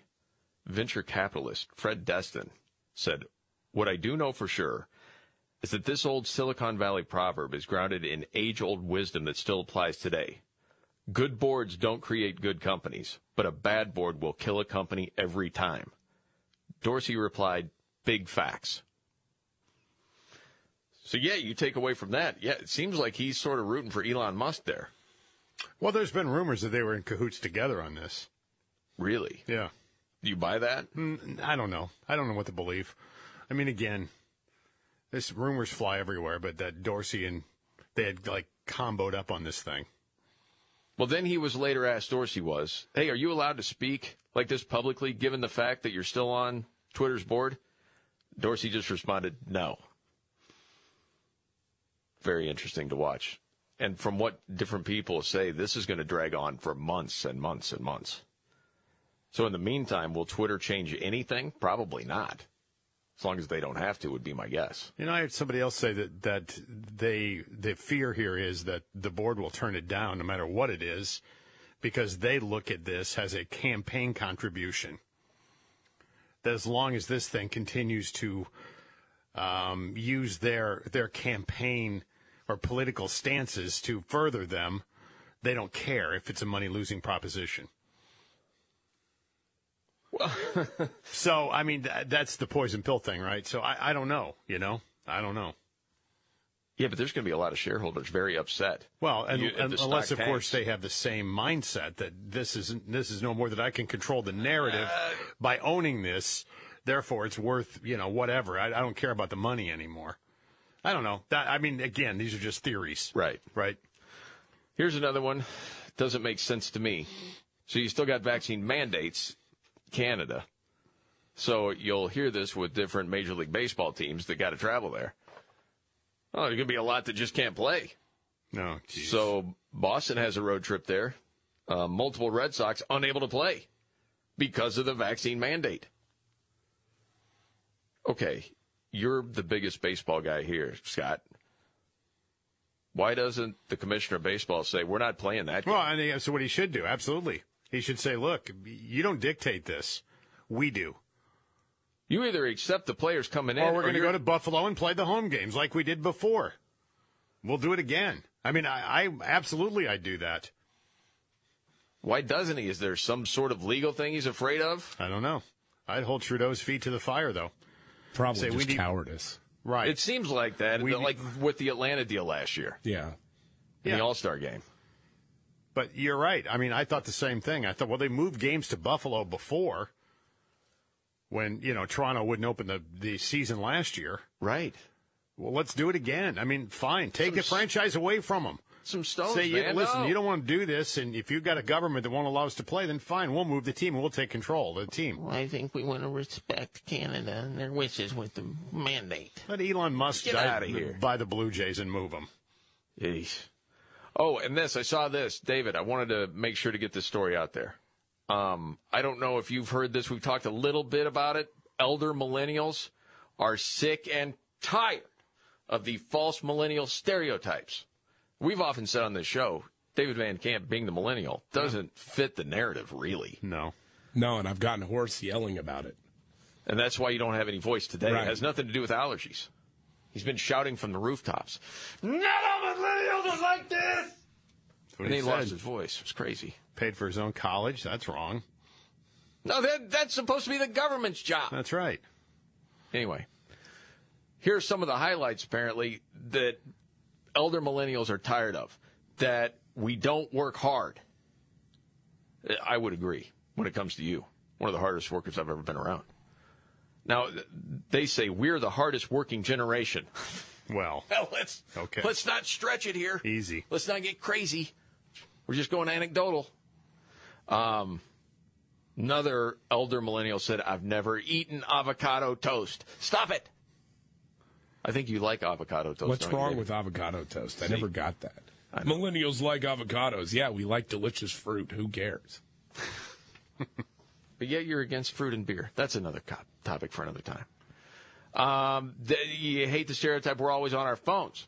venture capitalist Fred Destin said, What I do know for sure is that this old Silicon Valley proverb is grounded in age old wisdom that still applies today. Good boards don't create good companies, but a bad board will kill a company every time. Dorsey replied, Big facts. So, yeah, you take away from that. Yeah, it seems like he's sort of rooting for Elon Musk there. Well, there's been rumors that they were in cahoots together on this. Really? Yeah. Do you buy that? Mm, I don't know. I don't know what to believe. I mean, again, this rumors fly everywhere, but that Dorsey and they had like comboed up on this thing. Well, then he was later asked, Dorsey was, hey, are you allowed to speak like this publicly given the fact that you're still on Twitter's board? Dorsey just responded, no. Very interesting to watch. And from what different people say, this is going to drag on for months and months and months. So in the meantime, will Twitter change anything? Probably not. As long as they don't have to, would be my guess. You know, I had somebody else say that that they the fear here is that the board will turn it down no matter what it is, because they look at this as a campaign contribution. That as long as this thing continues to um, use their their campaign or political stances to further them, they don't care if it's a money losing proposition. Well, so I mean th- that's the poison pill thing, right? So I, I don't know, you know, I don't know. Yeah, but there's going to be a lot of shareholders very upset. Well, and, You- and unless of course they have the same mindset that this isn't this is no more that I can control the narrative Uh, by owning this, therefore it's worth you know whatever. I, I don't care about the money anymore. I don't know. That I mean, again, these are just theories. Right. Right. Here's another one. Doesn't make sense to me. So you still got vaccine mandates, Canada. So you'll hear this with different Major League Baseball teams that got to travel there. Oh, there's going to be a lot that just can't play. No. So Boston has a road trip there. Uh, multiple Red Sox unable to play because of the vaccine mandate. Okay, you're the biggest baseball guy here, Scott. Why doesn't the commissioner of baseball say we're not playing that? Well, I think that's what he should do. Absolutely, he should say, "Look, you don't dictate this. We do." You either accept the players coming in, or we're going to go to Buffalo and play the home games like we did before. We'll do it again. I mean, I, I absolutely I do that. Why doesn't he? Is there some sort of legal thing he's afraid of? I don't know. I'd hold Trudeau's feet to the fire, though. Probably Say, we just need- cowardice. Right. It seems like that, We- like with the Atlanta deal last year Yeah. in Yeah. the All Star game. But you're right. I mean, I thought the same thing. I thought, well, they moved games to Buffalo before when, you know, Toronto wouldn't open the, the season last year. Right. Well, let's do it again. I mean, fine. Take the franchise away from them. Some stones, Say, you, listen, No. you don't want to do this, and if you've got a government that won't allow us to play, then fine, we'll move the team and we'll take control of the team. I think we want to respect Canada and their wishes with the mandate. Let Elon Musk Get die- outta here. buy the Blue Jays and move them. Yeesh. Oh, and this, I saw this. David, I wanted to make sure to get this story out there. Um, I don't know if you've heard this. We've talked a little bit about it. Elder millennials are sick and tired of the false millennial stereotypes. We've often said on this show, David Van Camp being the millennial doesn't fit the narrative, really. No. No, and I've gotten hoarse yelling about it. And that's why you don't have any voice today. Right. It has nothing to do with allergies. He's been shouting from the rooftops. None of millennials are like this! and he he lost his voice. It was crazy. Paid for his own college. That's wrong. No, that that's supposed to be the government's job. That's right. Anyway, here are some of the highlights apparently that elder millennials are tired of. That we don't work hard. I would agree when it comes to you. One of the hardest workers I've ever been around. Now, they say we're the hardest working generation. Well, Well, let's Okay. let's not stretch it here. Easy. Let's not get crazy. We're just going anecdotal. Um, another elder millennial said, "I've never eaten avocado toast." Stop it. I think you like avocado toast. What's don't you, wrong with avocado toast? I See? never got that. Millennials like avocados. Yeah, we like delicious fruit. Who cares? But yet you're against fruit and beer. That's another topic for another time. Um, you hate the stereotype we're always on our phones.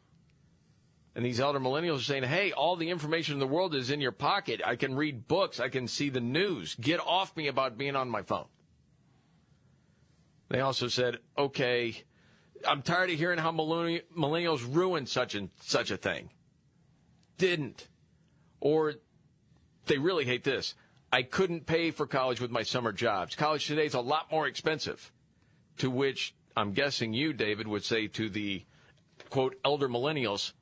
And these elder millennials are saying, hey, all the information in the world is in your pocket. I can read books. I can see the news. Get off me about being on my phone. They also said, okay, I'm tired of hearing how millennials ruined such and such a thing. Didn't. Or they really hate this. I couldn't pay for college with my summer jobs. College today is a lot more expensive. To which I'm guessing you, David, would say to the quote elder millennials,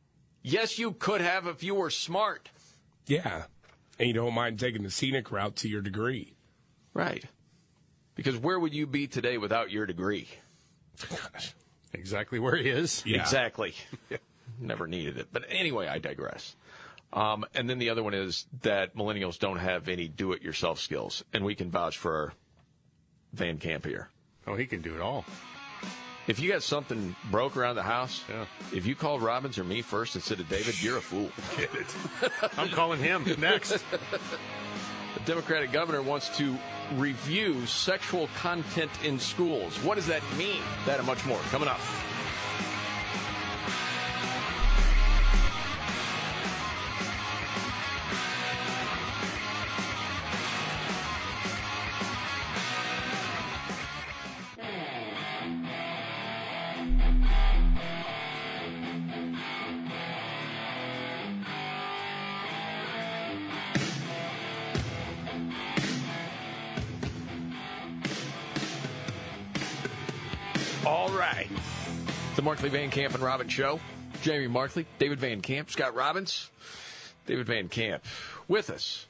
yes, you could have if you were smart. Yeah. And you don't mind taking the scenic route to your degree. Right. Because where would you be today without your degree? Exactly where he is. Yeah. Exactly. Never needed it. But anyway, I digress. Um, and then the other one is that millennials don't have any do it yourself skills. And we can vouch for Van Camp here. Oh, he can do it all. If you got something broke around the house, Yeah. if you called Robbins or me first instead of David, you're a fool. Get it. I'm calling him next. The Democratic governor wants to review sexual content in schools. What does that mean? That and much more coming up. Right. The Markley Van Camp and Robbins Show. Jamie Markley, David Van Camp, Scott Robbins, David Van Camp with us.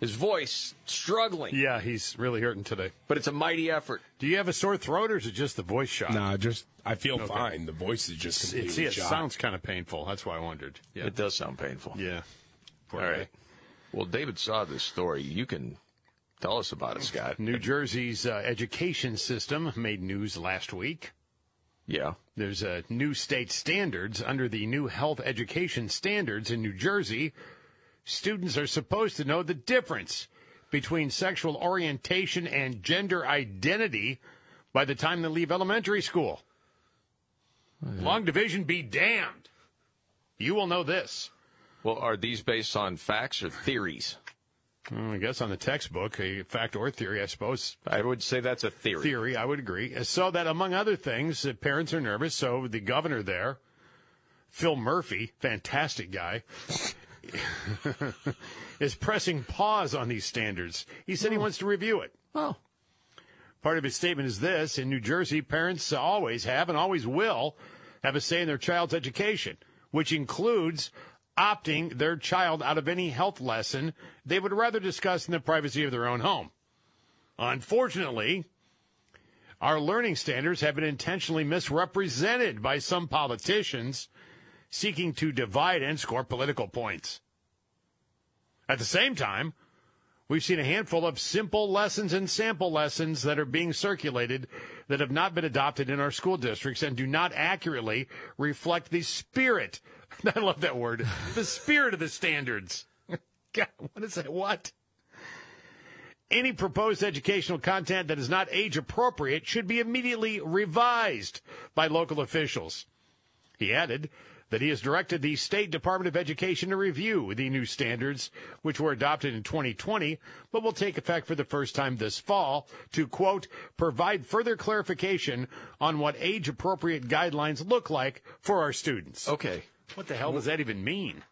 His voice struggling, Yeah, he's really hurting today. but it's a mighty effort. Do you have a sore throat or is it just the voice shot? Nah, just I feel fine. The voice is just It, completely see, it shot. sounds kind of painful. That's why I wondered. Yeah. It does sound painful. yeah. Poor All guy. right. Well, David saw this story. You can tell us about it, Scott. New Jersey's uh, education system made news last week. Yeah. There's uh, new state standards under the new health education standards in New Jersey. Students are supposed to know the difference between sexual orientation and gender identity by the time they leave elementary school. Long division be damned. You will know this. Well, are these based on facts or theories? Well, I guess on the textbook, a fact or theory, I suppose. I would say that's a theory. Theory, I would agree. So that, among other things, parents are nervous. So the governor there, Phil Murphy, fantastic guy, is pressing pause on these standards. He said he oh. wants to review it. Oh. Part of his statement is this In New Jersey, parents always have and always will have a say in their child's education, which includes opting their child out of any health lesson they would rather discuss in the privacy of their own home. Unfortunately, our learning standards have been intentionally misrepresented by some politicians seeking to divide and score political points. At the same time, we've seen a handful of simple lessons and sample lessons that are being circulated that have not been adopted in our school districts and do not accurately reflect the spirit. I love that word. The spirit of the standards. God, what is that? What? Any proposed educational content that is not age appropriate should be immediately revised by local officials. He added that he has directed the State Department of Education to review the new standards, which were adopted in 2020, but will take effect for the first time this fall, to, quote, provide further clarification on what age appropriate guidelines look like for our students. Okay. What the hell does that even mean?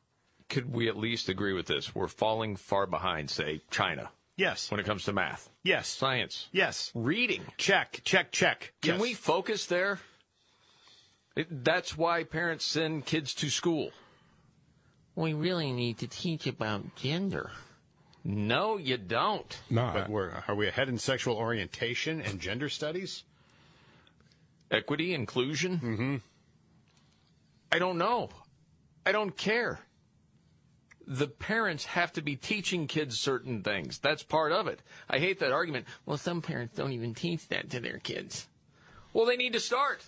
Could we at least agree with this? We're falling far behind, say, China Yes. when it comes to math, Yes. science, Yes. reading. Check, check, check. Can Yes. we focus there? It, that's why parents send kids to school. We really need to teach about gender. No, you don't. Nah, But we're, are we ahead in sexual orientation and gender studies? Equity, inclusion. Mm-hmm. I don't know. I don't care. The parents have to be teaching kids certain things. That's part of it. I hate that argument. Well, some parents don't even teach that to their kids. Well, they need to start.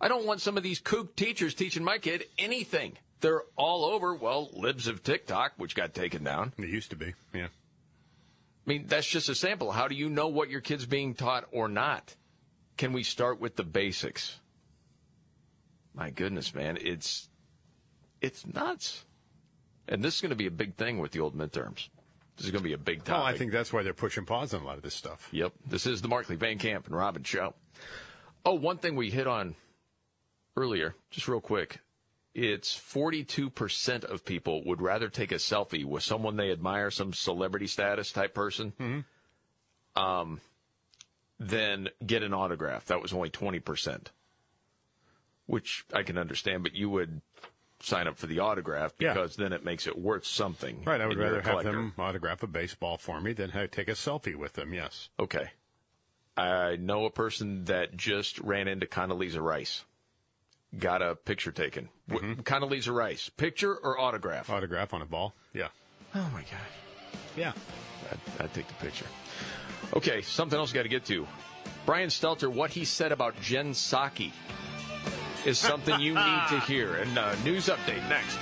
I don't want some of these kook teachers teaching my kid anything. They're all over, well, libs of TikTok, which got taken down. It used to be, yeah. I mean, that's just a sample. How do you know what your kid's being taught or not? can we start with the basics? My goodness, man, it's it's nuts. And this is going to be a big thing with the old midterms. This is going to be a big Well, Oh, I think that's why they're pushing pause on a lot of this stuff. Yep. This is the Markley Van Camp and Robin show. Oh, one thing we hit on earlier, just real quick. It's 42% of people would rather take a selfie with someone they admire, some celebrity status type person, um, than get an autograph. That was only 20%, which I can understand, but you would sign up for the autograph Yeah. because then it makes it worth something. Right, I would and you're a rather have them autograph a baseball for me than have, take a selfie with them, yes. Okay. I know a person that just ran into Condoleezza Rice. Got a picture taken. Mm-hmm. Condoleezza Rice. Picture or autograph? Autograph on a ball, yeah. Oh, my God. Yeah. I'd, I'd take the picture. Okay, something else I got to get to. Brian Stelter, what he said about Jen Psaki is something you need to hear. And uh, news update next.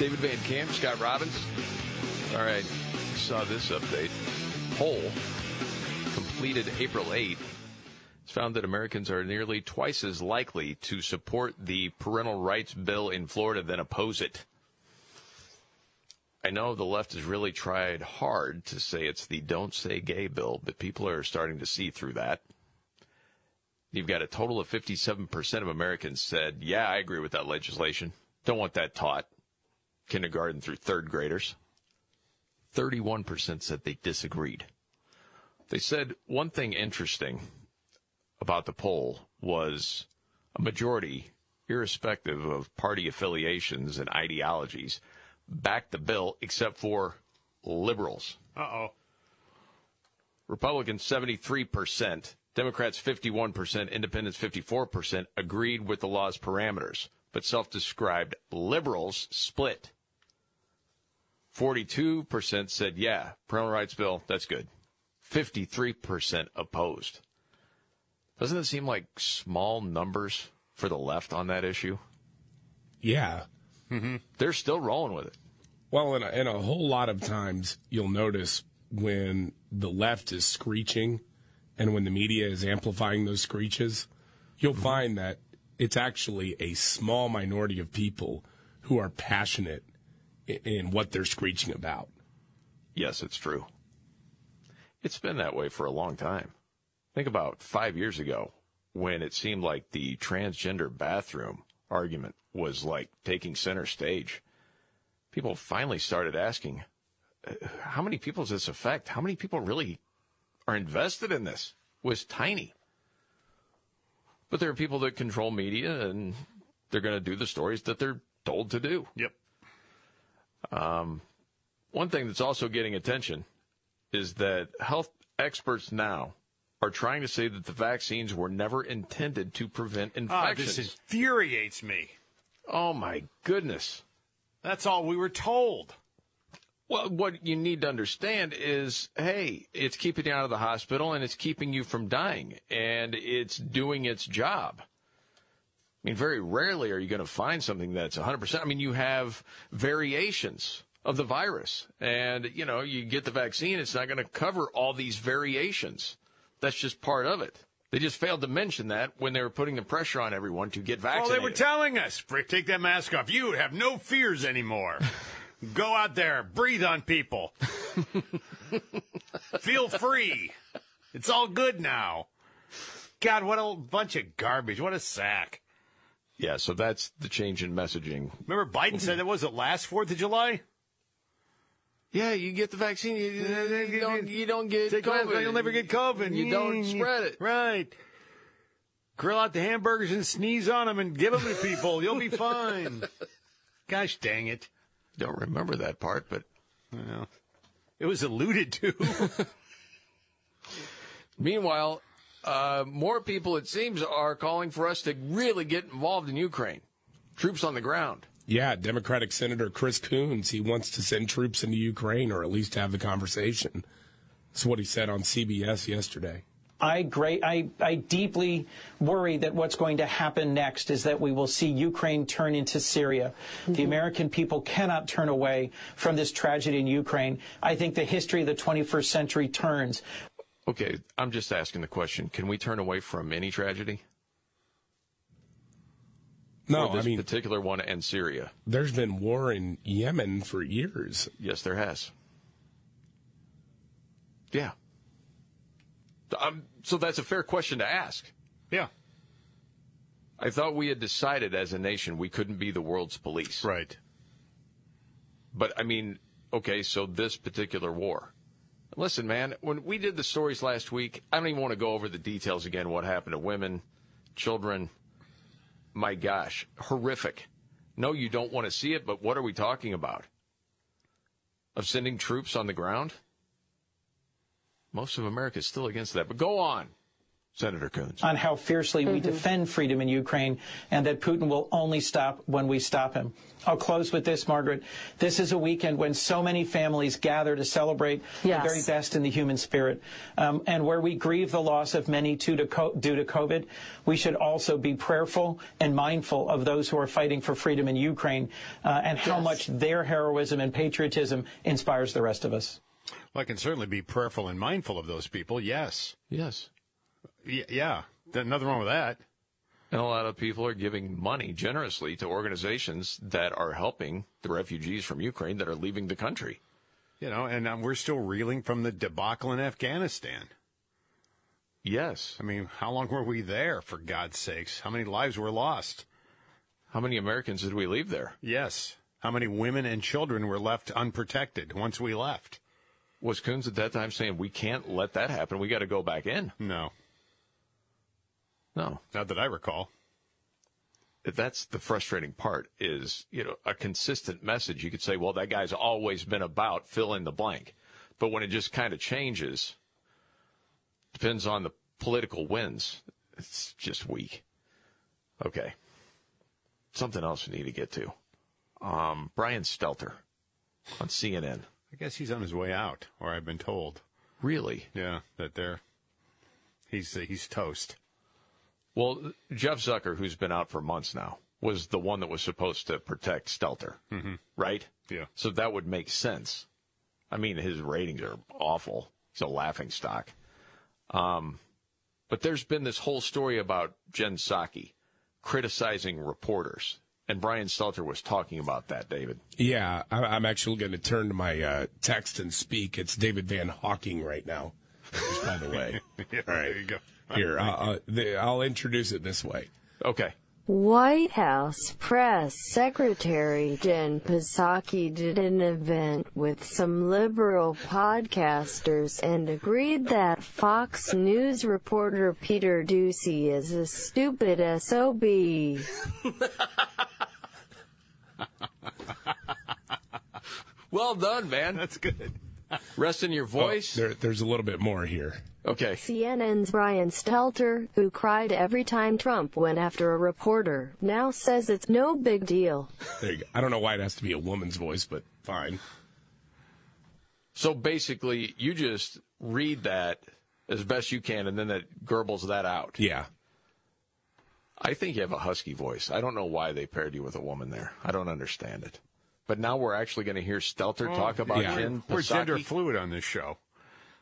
David Van Camp, Scott Robbins. All right, saw this update. Poll completed April 8th. It's found that Americans are nearly twice as likely to support the parental rights bill in Florida than oppose it. I know the left has really tried hard to say it's the don't say gay bill, but people are starting to see through that. You've got a total of 57% of Americans said, yeah, I agree with that legislation. Don't want that taught. Kindergarten through third graders. 31% said they disagreed. They said one thing interesting about the poll was a majority, irrespective of party affiliations and ideologies, backed the bill except for liberals. Uh oh. Republicans 73%, Democrats 51%, Independents 54% agreed with the law's parameters, but self described liberals split. 42% said, yeah, parental rights bill, that's good. 53% opposed. Doesn't it seem like small numbers for the left on that issue? Yeah. Mm-hmm. They're still rolling with it. Well, and a, and a whole lot of times you'll notice when the left is screeching and when the media is amplifying those screeches, you'll find that it's actually a small minority of people who are passionate in, what they're screeching about. Yes, it's true. It's been that way for a long time. Think about five years ago when it seemed like the transgender bathroom argument was like taking center stage. People finally started asking, uh, how many people does this affect? How many people really are invested in this? Was tiny. But there are people that control media and they're going to do the stories that they're told to do. Yep. Um, one thing that's also getting attention is that health experts now are trying to say that the vaccines were never intended to prevent Ah, infections. this infuriates me. oh my goodness. That's all we were told. Well, what you need to understand is, hey, it's keeping you out of the hospital and it's keeping you from dying and it's doing its job. I mean, very rarely are you going to find something that's 100%. I mean, you have variations of the virus and, you know, you get the vaccine, it's not going to cover all these variations. That's just part of it. They just failed to mention that when they were putting the pressure on everyone to get vaccinated. Well, they were telling us, take that mask off. You have no fears anymore. Go out there, breathe on people. Feel free. It's all good now. God, what a bunch of garbage. What a sack. Yeah, so that's the change in messaging. Remember Biden said that was it last 4th of July? Yeah, you get the vaccine, you, you don't, you don't get Take COVID. COVID. You'll never get COVID. You don't spread it. Right. Grill out the hamburgers and sneeze on them and give them to people. You'll be fine. Gosh dang it. Don't remember that part, but Well, It was alluded to. Meanwhile, uh, more people, it seems, are calling for us to really get involved in Ukraine. Troops on the ground. Yeah, Democratic Senator Chris Coons, he wants to send troops into Ukraine or at least have the conversation. That's what he said on CBS yesterday. I, great, I, I deeply worry that what's going to happen next is that we will see Ukraine turn into Syria. The American people cannot turn away from this tragedy in Ukraine. I think the history of the 21st century turns. Okay, I'm just asking the question: Can we turn away from any tragedy? No, Or this I mean- particular one and Syria. There's been war in Yemen for years. Yes, there has. Yeah. Um, so that's a fair question to ask. Yeah. I thought we had decided as a nation we couldn't be the world's police. Right. But I mean, okay, so this particular war. Listen, man, when we did the stories last week, I don't even want to go over the details again what happened to women, children. My gosh, horrific. No, you don't want to see it, but what are we talking about? Of sending troops on the ground? Most of America is still against that. But go on, Senator Coons. on how fiercely we defend freedom in Ukraine and that Putin will only stop when we stop him. I'll close with this, Margaret. This is a weekend when so many families gather to celebrate Yes. the very best in the human spirit. Um, and where we grieve the loss of many due to, co- due to COVID, we should also be prayerful and mindful of those who are fighting for freedom in Ukraine uh, and how much their heroism and patriotism inspires the rest of us. Well, I can certainly be prayerful and mindful of those people. Yes. Yes. Y- yeah. Nothing wrong with that. And a lot of people are giving money generously to organizations that are helping the refugees from Ukraine that are leaving the country. You know, and um, we're still reeling from the debacle in Afghanistan. Yes. I mean, how long were we there, for God's sakes? How many lives were lost? How many Americans did we leave there? Yes. How many women and children were left unprotected once we left? Was Coons at that time saying we can't let that happen? We got to go back in. No. No. Not that I recall. That's the frustrating part is, you know, a consistent message. You could say, well, that guy's always been about fill in the blank. But when it just kind of changes, depends on the political winds. It's just weak. Okay. Something else we need to get to. Um, Brian Stelter on CNN. I guess he's on his way out, or I've been told. Really? Yeah, that they're he's uh, he's toast. Well, Jeff Zucker, who's been out for months now, was the one that was supposed to protect Stelter, Mm-hmm. right? Yeah. So that would make sense. I mean, his ratings are awful. He's a laughing stock. Um, but there's been this whole story about Jen Psaki criticizing reporters. And Brian Stelter was talking about that, David. Yeah, I- I'm actually going to turn to my uh, text and speak. It's David Van Hawking right now, by the way. yeah, All right. There you go. Here, I'll, I'll, the- I'll introduce it this way. Okay. White House Press Secretary Jen Psaki did an event with some liberal podcasters and agreed that Fox News reporter Peter Doocy is a stupid SOB. Well done, man. That's good. Rest in your oh, voice. Oh, there, there's a little bit more here. Okay. CNN's Brian Stelter, who cried every time Trump went after a reporter, now says it's no big deal. There you go. I don't know why it has to be a woman's voice, but fine. So basically, you just read that as best you can, and then it gurbles that out. Yeah. I think you have a husky voice. I don't know why they paired you with a woman there. I don't understand it. But now we're actually going to hear Stelter talk oh. about yeah. Jen We're gender fluid on this show.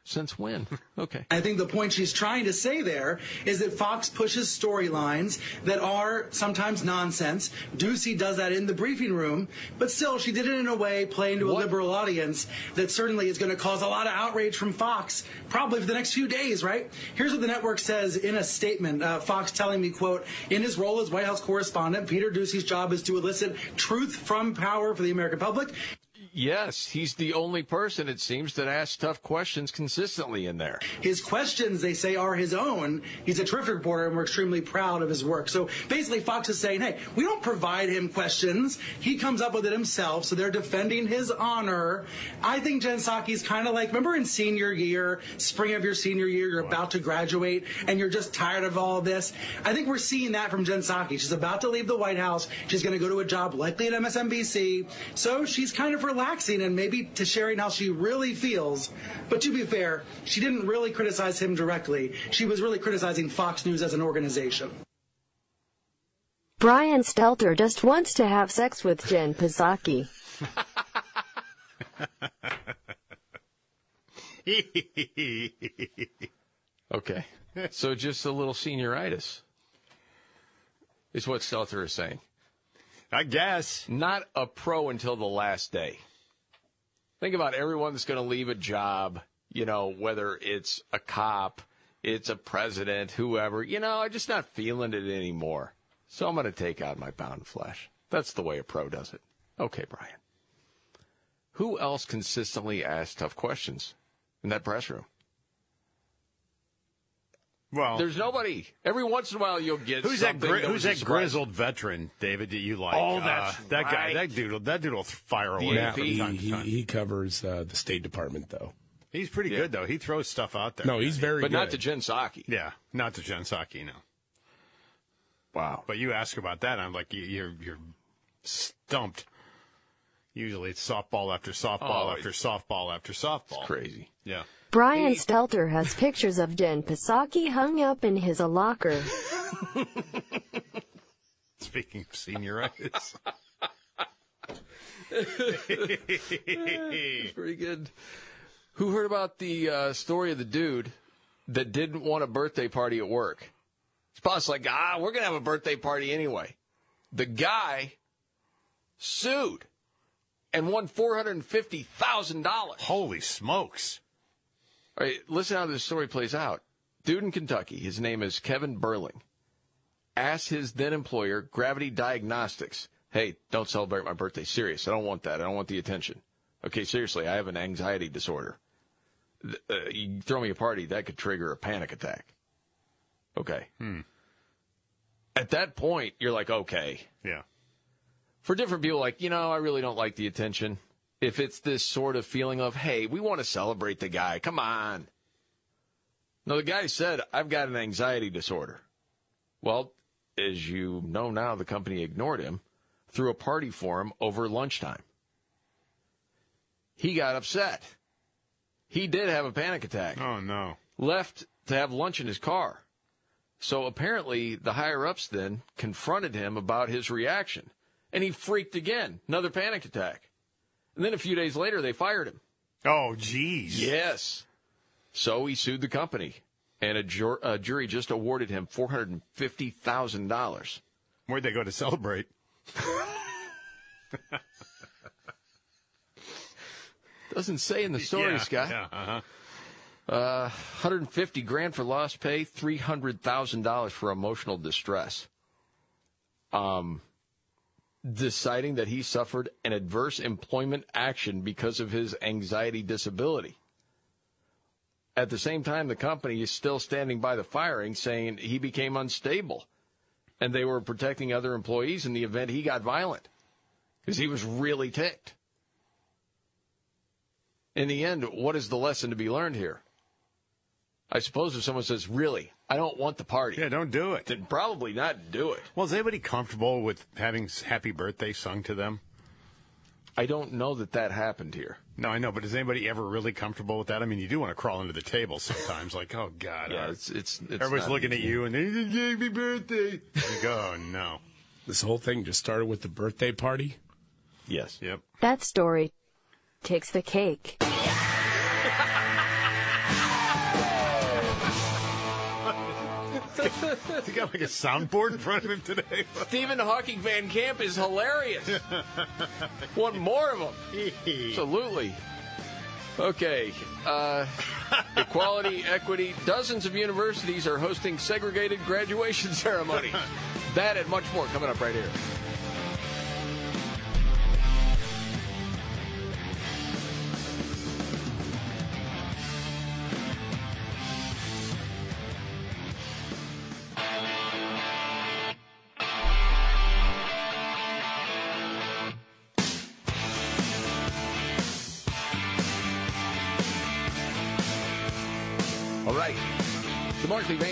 Since when? Okay. I think the point she's trying to say there is that Fox pushes storylines that are sometimes nonsense. Doocy does that in the briefing room, but still, she did it in a way playing to a liberal audience that certainly is going to cause a lot of outrage from Fox, probably for the next few days, right? Here's what the network says in a statement. Uh, Fox telling me, quote, in his role as White House correspondent, Peter Doocy's job is to elicit truth from power for the American public. Yes, he's the only person, it seems, that asks tough questions consistently in there. His questions, they say, are his own. He's a terrific reporter, and we're extremely proud of his work. So basically, Fox is saying, hey, we don't provide him questions. He comes up with it himself, so they're defending his honor. I think Jen Psaki's kind of like, remember in senior year, spring of your senior year, you're about to graduate, and you're just tired of all this? I think we're seeing that from Jen Psaki. She's about to leave the White House. She's going to go to a job likely at MSNBC. So she's kind of relaxing and maybe to sharing how she really feels. But to be fair, she didn't really criticize him directly. She was really criticizing Fox News as an organization. Brian Stelter just wants to have sex with Jen Psaki. Okay. So just a little senioritis is what Stelter is saying. I guess. Not a pro until the last day. Think about everyone that's going to leave a job, you know, whether it's a cop, it's a president, whoever, you know, I'm just not feeling it anymore. So I'm going to take out my pound of flesh. That's the way a pro does it. Okay, Brian. Who else consistently asks tough questions in that press room? Well, There's nobody. Every once in a while, you'll get Who's that? Gri- that who's that surprise. grizzled veteran, David? That you like? Oh, Uh, that's that guy. That dude. That dude will fire away. Yeah, he, he, he covers uh, the State Department, though. He's pretty good though. He throws stuff out there. No, he's very But not to Jen Psaki. Yeah, not to Jen Psaki, no. Wow. But you ask about that, I'm like, you- you're you're stumped. Usually it's softball after softball Oh, after softball after softball. crazy. Yeah. Brian Stelter has pictures of Jen Psaki hung up in his locker. Speaking of senioritis. It's pretty good. Who heard about the uh, story of the dude that didn't want a birthday party at work? His boss like, ah, we're gonna have a birthday party anyway. The guy sued and won four hundred and fifty thousand dollars. Holy smokes! All right, listen how this story plays out. Dude in Kentucky, his name is Kevin Berling, asked his then employer, Gravity Diagnostics, hey, don't celebrate my birthday. Serious. I don't want that. I don't want the attention. Okay, seriously, I have an anxiety disorder. Uh, you throw me a party, that could trigger a panic attack. Okay. Hmm. At that point, you're like, okay. Yeah. For different people, like, you know, I really don't like the attention. If it's this sort of feeling of, hey, we want to celebrate the guy, come on. No, the guy said, I've got an anxiety disorder. Well, as you know now, the company ignored him, threw a party for him over lunchtime. He got upset. He did have a panic attack. Oh no. Left to have lunch in his car. So apparently the higher ups then confronted him about his reaction. And he freaked again. Another panic attack. And then a few days later they fired him. Oh, jeez. Yes. So he sued the company. And a, jur- a jury just awarded him $450,000. Where'd they go to celebrate? Doesn't say in the story, yeah, Scott. Yeah, uh-huh. Uh, 150 grand for lost pay, $300,000 for emotional distress. Um, deciding that he suffered an adverse employment action because of his anxiety disability. At the same time, the company is still standing by the firing, saying he became unstable and they were protecting other employees in the event he got violent because he was really ticked. In the end, what is the lesson to be learned here? I suppose if someone says, really, I don't want the party. Yeah, don't do it. Then probably not do it. Well, is anybody comfortable with having happy birthday sung to them? I don't know that that happened here. No, I know, but is anybody ever really comfortable with that? I mean, you do want to crawl under the table sometimes, like, oh God, Yeah, uh, it's it's, it's everybody's not looking at you and they happy birthday. You go, oh, no. This whole thing just started with the birthday party. Yes. Yep. That story takes the cake. he got like a soundboard in front of him today. Stephen Hawking Van Camp is hilarious. Want more of them? Absolutely. Okay. Uh, equality, equity. Dozens of universities are hosting segregated graduation ceremonies. that and much more coming up right here.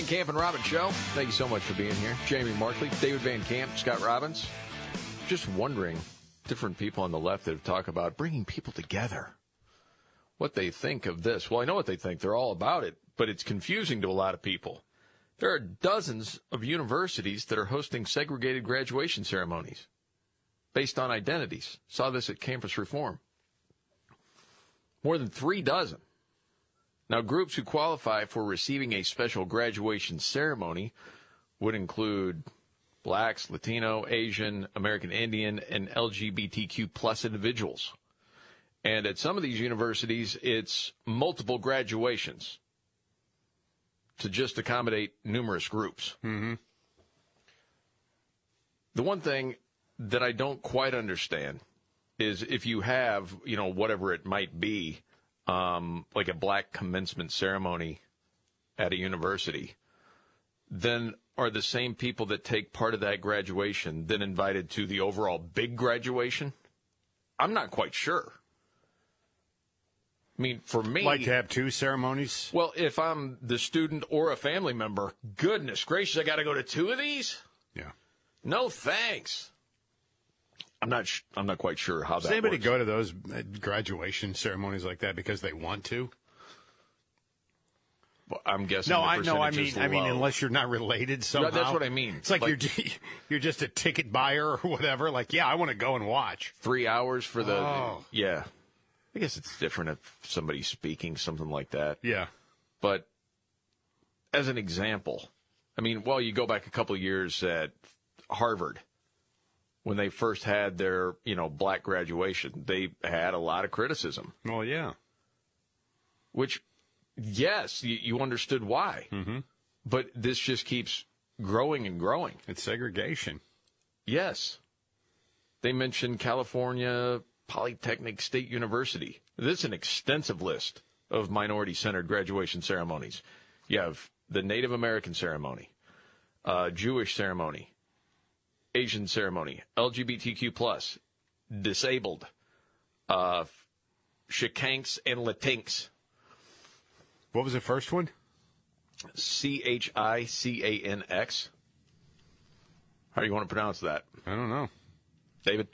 Camp and Robbins Show. Thank you so much for being here. Jamie Markley, David Van Camp, Scott Robbins. Just wondering, different people on the left that have talked about bringing people together. What they think of this. Well, I know what they think. They're all about it, but it's confusing to a lot of people. There are dozens of universities that are hosting segregated graduation ceremonies based on identities. Saw this at Campus Reform. More than three dozen. Now, groups who qualify for receiving a special graduation ceremony would include blacks, Latino, Asian, American Indian, and LGBTQ plus individuals. And at some of these universities, it's multiple graduations to just accommodate numerous groups. Mm-hmm. The one thing that I don't quite understand is if you have, you know, whatever it might be, um, like a black commencement ceremony at a university, then are the same people that take part of that graduation then invited to the overall big graduation? I'm not quite sure. I mean, for me, Like to have two ceremonies? well, if I'm the student or a family member, goodness gracious, I got to go to two of these. Yeah. No thanks. I'm not. Sh- I'm not quite sure how Does that anybody works. go to those uh, graduation ceremonies like that because they want to? Well, I'm guessing. No, I know. I mean, I mean, unless you're not related somehow. that's what I mean. It's like, Like- you're you're just a ticket buyer or whatever. Like, yeah, I want to go and watch. three hours for the. Oh. Yeah, I guess it's different if somebody's speaking something like that. Yeah. But as an example, I mean, well, you go back a couple of years at Harvard when they first had their, you know, black graduation, they had a lot of criticism. Well, yeah. Which, yes, you, you understood why. Mm-hmm. But this just keeps growing and growing. It's segregation. Yes. They mentioned California Polytechnic State University. This is an extensive list of minority centered graduation ceremonies. You have the Native American ceremony, uh, Jewish ceremony, Asian ceremony, LGBTQ plus, disabled, uh, Chicanx and Latinx. What was the first one? C H I C A N X. How do you want to pronounce that? I don't know. David?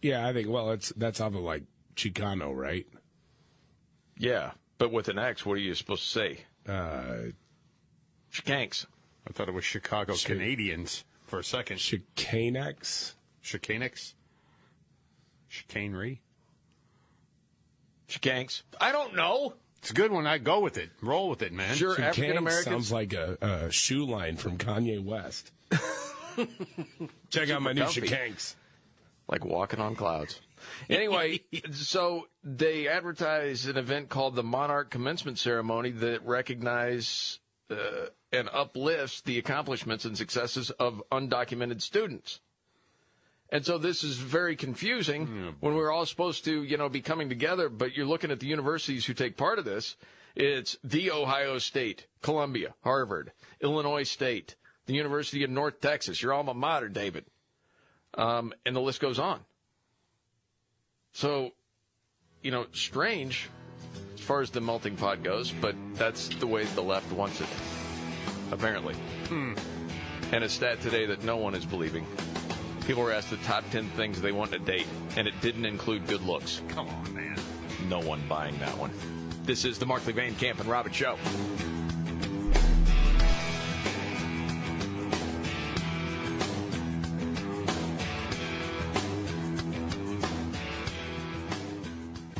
Yeah, I think. Well, it's that's off of like Chicano, right? Yeah, but with an X, what are you supposed to say? Uh, Chicanx. I thought it was Chicago Chi- Canadians for a second. Chicanex. Chicanix? Chicanery? Chicanx. I don't know. It's a good one. I go with it. Roll with it, man. Sure, Chicanx African Americans. sounds like a, a shoe line from Kanye West. Check out my new comfy. Chicanx. like walking on clouds. Anyway, so they advertise an event called the Monarch Commencement Ceremony that recognize uh, and uplifts the accomplishments and successes of undocumented students. And so this is very confusing when we're all supposed to, you know, be coming together, but you're looking at the universities who take part of this. It's the Ohio State, Columbia, Harvard, Illinois State, the University of North Texas, your alma mater, David. Um, and the list goes on. So, you know, strange far as the melting pot goes, but that's the way the left wants it, apparently. Hmm. And a stat today that no one is believing. People were asked the top 10 things they want in a date, and it didn't include good looks. Come on, man. No one buying that one. This is the Markley Van Camp and Robert Show.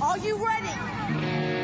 Are you ready?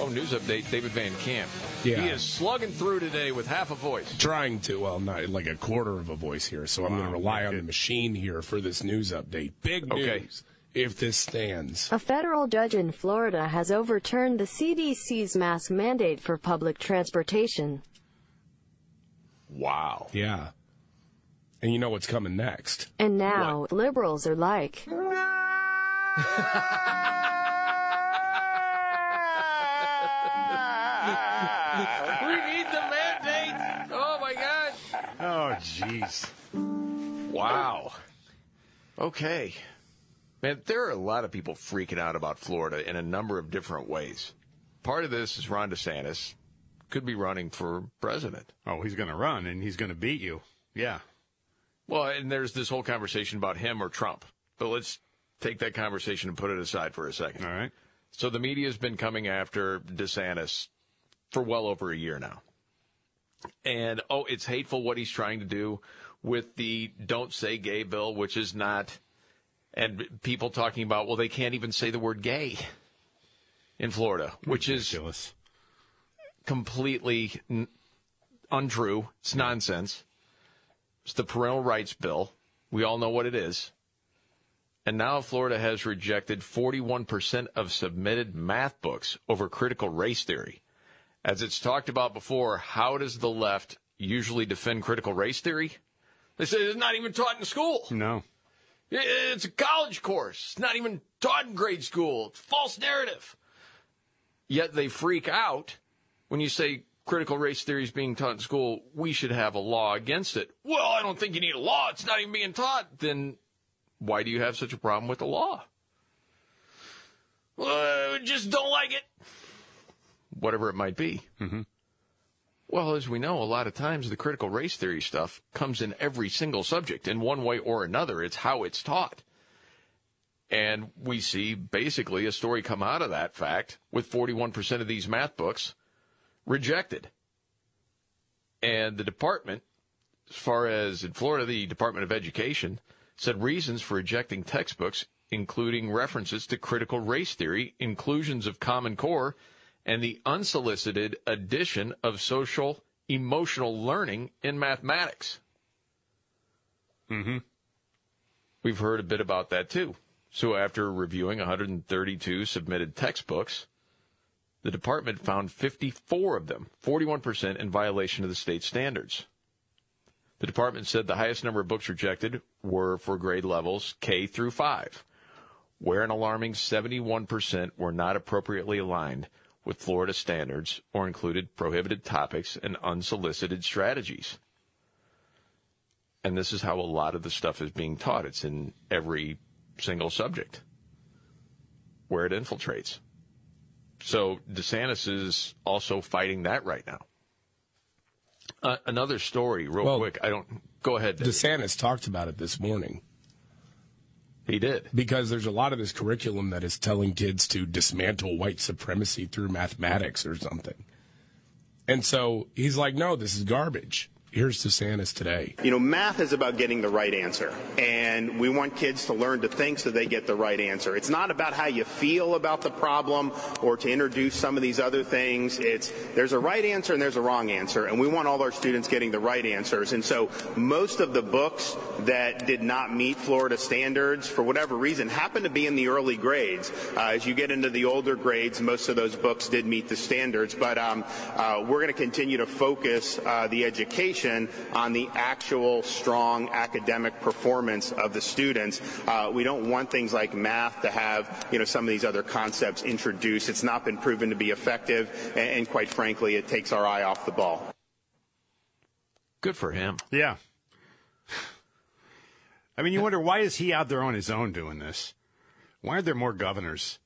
Oh, news update, David Van Camp. Yeah. He is slugging through today with half a voice. Trying to, well, not like a quarter of a voice here, so I'm going to rely on the machine here for this news update. Big Okay. news. If this stands. A federal judge in Florida has overturned the CDC's mask mandate for public transportation. Wow. Yeah. And you know what's coming next. And now liberals are like, we need the mandate. Oh my God. Oh, jeez. Wow. Okay. Man, there are a lot of people freaking out about Florida in a number of different ways. Part of this is Ron DeSantis could be running for president. Oh, he's going to run and he's going to beat you. Yeah. Well, and there's this whole conversation about him or Trump. But let's take that conversation and put it aside for a second. All right. So the media has been coming after DeSantis for well over a year now. And oh, it's hateful what he's trying to do with the don't say gay bill, which is not, and people talking about, well, they can't even say the word gay in Florida, which Ridiculous. is completely n- untrue. It's nonsense. It's the parental rights bill. We all know what it is. And now Florida has rejected 41% of submitted math books over critical race theory. As it's talked about before, how does the left usually defend critical race theory? They say it's not even taught in school. No. It's a college course. It's not even taught in grade school. It's false narrative. Yet they freak out when you say critical race theory is being taught in school. We should have a law against it. Well, I don't think you need a law. It's not even being taught. Then why do you have such a problem with the law? Well, just don't like it. Whatever it might be. Mm-hmm. Well, as we know, a lot of times the critical race theory stuff comes in every single subject in one way or another. It's how it's taught. And we see basically a story come out of that fact with 41% of these math books rejected. And the department, as far as in Florida, the Department of Education said reasons for rejecting textbooks, including references to critical race theory, inclusions of Common Core, and the unsolicited addition of social emotional learning in mathematics. Mm-hmm. We've heard a bit about that too. So after reviewing 132 submitted textbooks, the department found 54 of them, 41% in violation of the state standards. The department said the highest number of books rejected were for grade levels K through 5, where an alarming 71% were not appropriately aligned with Florida standards or included prohibited topics and unsolicited strategies. And this is how a lot of the stuff is being taught. It's in every single subject where it infiltrates. So DeSantis is also fighting that right now. Uh, another story, real Well, quick. I don't go ahead. Dave. DeSantis talked about it this morning. He did. Because there's a lot of this curriculum that is telling kids to dismantle white supremacy through mathematics or something. And so he's like, no, this is garbage. Here's DeSantis today. You know, math is about getting the right answer, and we want kids to learn to think so they get the right answer. It's not about how you feel about the problem or to introduce some of these other things. It's there's a right answer and there's a wrong answer, and we want all our students getting the right answers. And so, most of the books that did not meet Florida standards for whatever reason happen to be in the early grades. Uh, as you get into the older grades, most of those books did meet the standards, but um, uh, we're going to continue to focus uh, the education on the actual strong academic performance of the students. Uh, we don't want things like math to have, you know, some of these other concepts introduced. It's not been proven to be effective, and, and quite frankly, it takes our eye off the ball. Good for him. Yeah. I mean, you wonder why is he out there on his own doing this? Why aren't there more governors?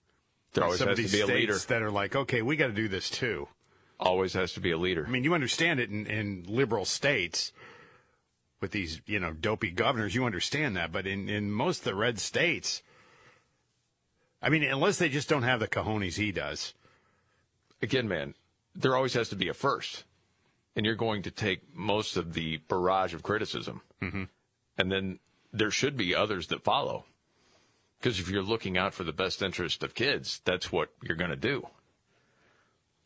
There always some has of to be a leader. that are like, okay, we got to do this too. Always has to be a leader. I mean, you understand it in, in liberal states with these, you know, dopey governors. You understand that, but in in most of the red states, I mean, unless they just don't have the cojones he does. Again, man, there always has to be a first, and you're going to take most of the barrage of criticism, Mm-hmm. and then there should be others that follow. Because if you're looking out for the best interest of kids, that's what you're going to do.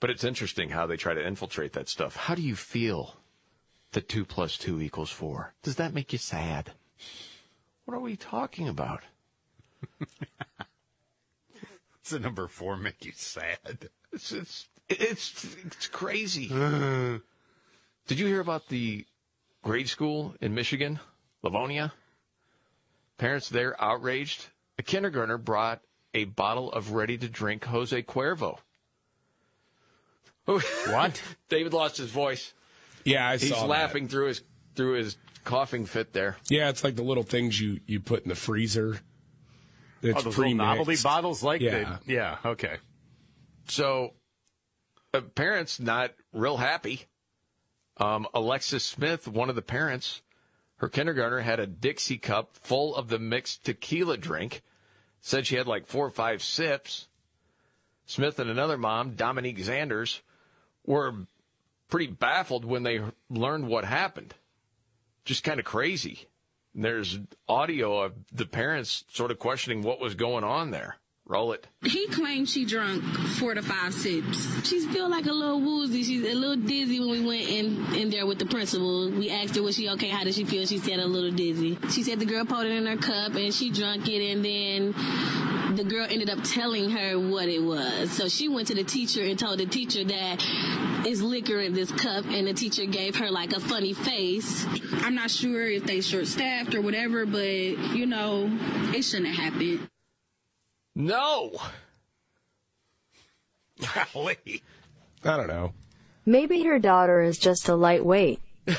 But it's interesting how they try to infiltrate that stuff. How do you feel that two plus two equals four? Does that make you sad? What are we talking about? Does the number four make you sad? It's it's it's, it's crazy. Did you hear about the grade school in Michigan, Livonia. Parents there outraged. A kindergartner brought a bottle of ready to drink Jose Cuervo. What? David lost his voice. Yeah, I He's saw that. laughing through his through his coughing fit there. Yeah, it's like the little things you, you put in the freezer. It's oh, those pre-mixed. novelty bottles, like Yeah. the yeah. Okay. So, uh, parents not real happy. Um, Alexis Smith, one of the parents, her kindergartner had a Dixie cup full of the mixed tequila drink. Said she had like four or five sips. Smith and another mom, Dominique Zanders, were pretty baffled when they learned what happened. Just kind of crazy. There's audio of the parents sort of questioning what was going on there. Roll it. He claimed she drunk four to five sips. She feel like a little woozy. She's a little dizzy when we went in, in there with the principal. We asked her, was she okay? How did she feel? She said a little dizzy. She said the girl poured it in her cup and she drank it and then the girl ended up telling her what it was. So she went to the teacher and told the teacher that it's liquor in this cup and the teacher gave her like a funny face. I'm not sure if they short staffed or whatever, but you know, it shouldn't have happened. No. Golly. I don't know. Maybe her daughter is just a lightweight.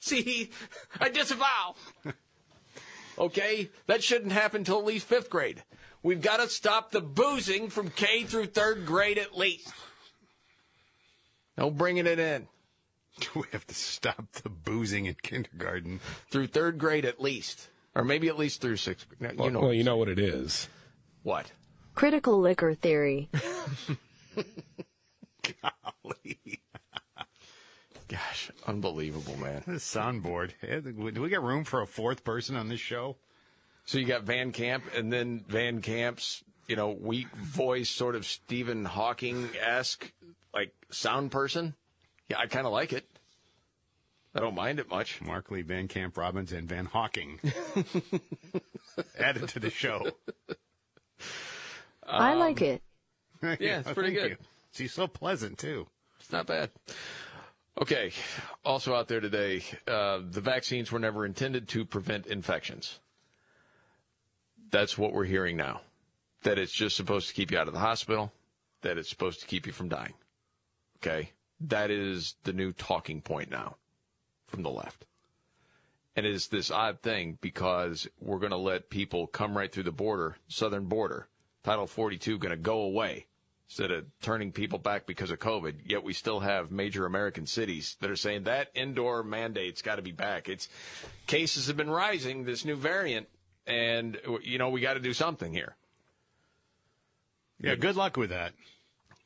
See, I disavow. Okay, that shouldn't happen till at least fifth grade. We've got to stop the boozing from K through third grade at least. No bringing it in. Do we have to stop the boozing in kindergarten. Through third grade at least. Or maybe at least through sixth grade. Well, You know, well, you know what it is. what? Critical liquor theory. Gosh, unbelievable, man. The soundboard. Do we got room for a fourth person on this show? So you got Van Camp, and then Van Camp's, you know, weak voice, sort of Stephen Hawking esque, like sound person. Yeah, I kind of like it. I don't mind it much. Markley, Van Camp, Robbins, and Van Hawking added to the show. I like um, it. Yeah, it's pretty good. you. She's so pleasant too. It's not bad. Okay. Also out there today, uh, the vaccines were never intended to prevent infections. That's what we're hearing now. That it's just supposed to keep you out of the hospital. That it's supposed to keep you from dying. Okay. That is the new talking point now from the left. And it's this odd thing because we're going to let people come right through the border, southern border. Title 42 going to go away instead of turning people back because of COVID. Yet we still have major American cities that are saying that indoor mandate's got to be back. It's cases have been rising, this new variant, and you know we got to do something here. Yeah, good luck with that.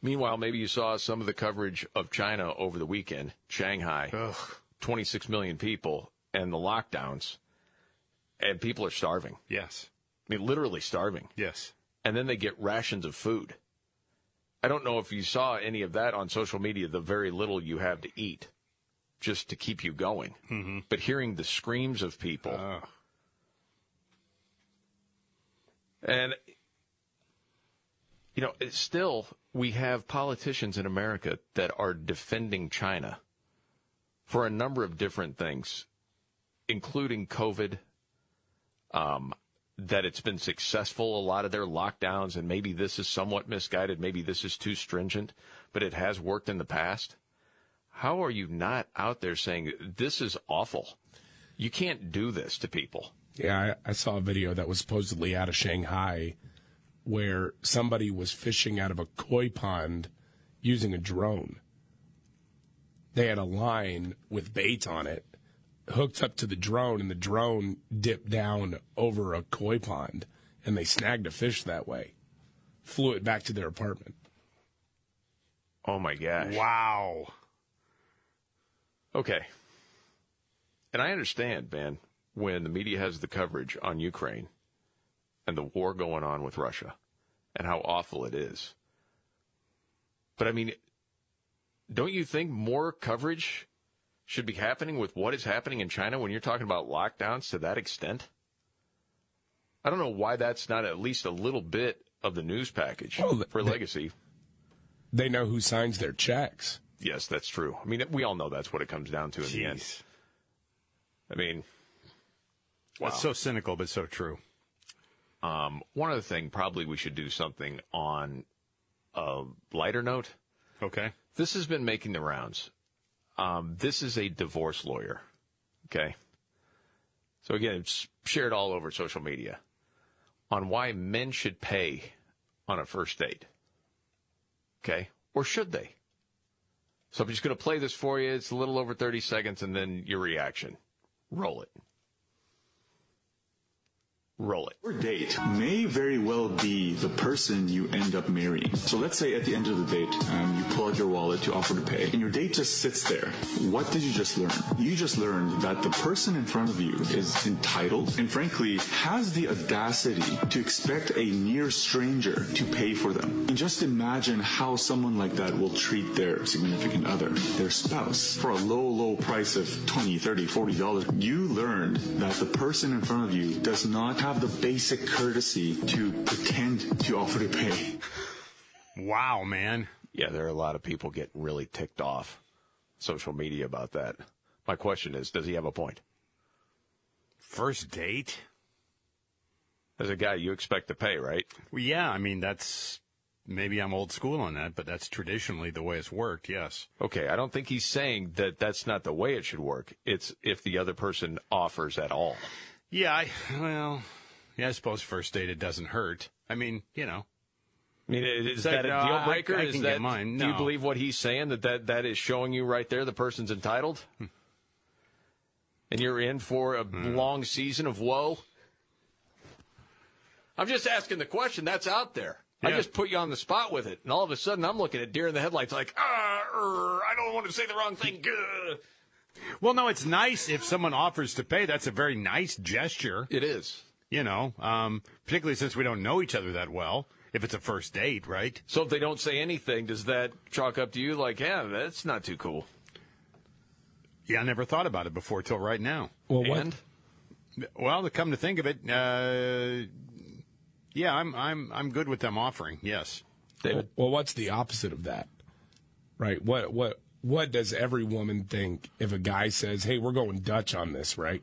Meanwhile, maybe you saw some of the coverage of China over the weekend. Shanghai, 26 million people, and the lockdowns, and people are starving. Yes. I mean, literally starving. Yes. And then they get rations of food. I don't know if you saw any of that on social media, the very little you have to eat just to keep you going. Mm-hmm. But hearing the screams of people. And, you know, still, we have politicians in America that are defending China for a number of different things, including COVID, um, that it's been successful, a lot of their lockdowns, and maybe this is somewhat misguided, maybe this is too stringent, but it has worked in the past. How are you not out there saying this is awful? You can't do this to people. Yeah, I, I saw a video that was supposedly out of Shanghai where somebody was fishing out of a koi pond using a drone. They had a line with bait on it hooked up to the drone, and the drone dipped down over a koi pond, and they snagged a fish that way. Flew it back to their apartment. Oh my gosh. Wow. Okay. And I understand, man, when the media has the coverage on Ukraine and the war going on with Russia and how awful it is. But I mean, don't you think more coverage should be happening with what is happening in China when you're talking about lockdowns to that extent? I don't know why that's not at least a little bit of the news package Well, for they- legacy. They know who signs their checks. yes, that's true. I mean, we all know that's what it comes down to in the end. I mean, wow. That's so cynical, but so true. Um, one other thing, probably we should do something on a lighter note. Okay. This has been making the rounds. Um, this is a divorce lawyer. Okay. So again, it's shared all over social media on why men should pay on a first date. Okay. Or should they? So I'm just going to play this for you. It's a little over 30 seconds and then your reaction. Roll it. Roll it. Your date may very well be the person you end up marrying. So let's say at the end of the date, um, you pull out your wallet to offer to pay, and your date just sits there. What did you just learn? You just learned that the person in front of you is entitled and, frankly, has the audacity to expect a near stranger to pay for them. And just imagine how someone like that will treat their significant other, their spouse, for a low, low price of 20, 30, 40 dollars. You learned that the person in front of you does not have the basic courtesy to pretend to offer to pay. Wow, man. Yeah, there are a lot of people getting really ticked off social media about that. My question is, does he have a point? First date? As a guy, you expect to pay, right? Well, yeah, I mean, that's maybe I'm old school on that, but that's traditionally the way it's worked, yes. Okay, I don't think he's saying that that's not the way it should work. It's if the other person offers at all. Yeah, I, well, yeah, I suppose first date it doesn't hurt. I mean, you know. I mean, is that like, a deal I- breaker? I is that, mine. Do you believe what he's saying that, that that is showing you right there the person's entitled? Hmm. And you're in for a long season of woe? I'm just asking the question. That's out there. I just put you on the spot with it, and all of a sudden I'm looking at deer in the headlights, like, ah, er, I don't want to say the wrong thing. Gah." Well, no, it's nice if someone offers to pay. That's a very nice gesture. It is. You know, um, particularly since we don't know each other that well. If it's a first date, right? So if they don't say anything, does that chalk up to you like, yeah, that's not too cool? Yeah, I never thought about it before till right now. Well, what- Well, to come to think of it, uh, yeah, I'm I'm I'm good with them offering. Yes. David. Well, what's the opposite of that? Right? What what what does every woman think if a guy says, "Hey, we're going Dutch on this," right?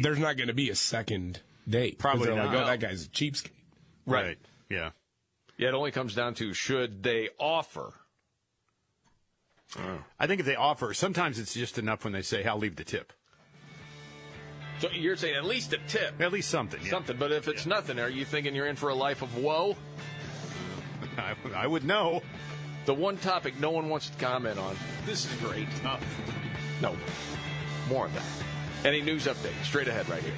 There's not going to be a second date. Probably they're like, not. "Oh, that guy's a cheapskate." Right. Yeah. Yeah, it only comes down to should they offer? Oh. I think if they offer, sometimes it's just enough when they say, "I'll leave the tip." So you're saying at least a tip, At least something. Yeah. something. But if it's nothing, are you thinking you're in for a life of woe? I, I would know. The one topic no one wants to comment on. This is great. No, more of that. Any news update? Straight ahead, right here.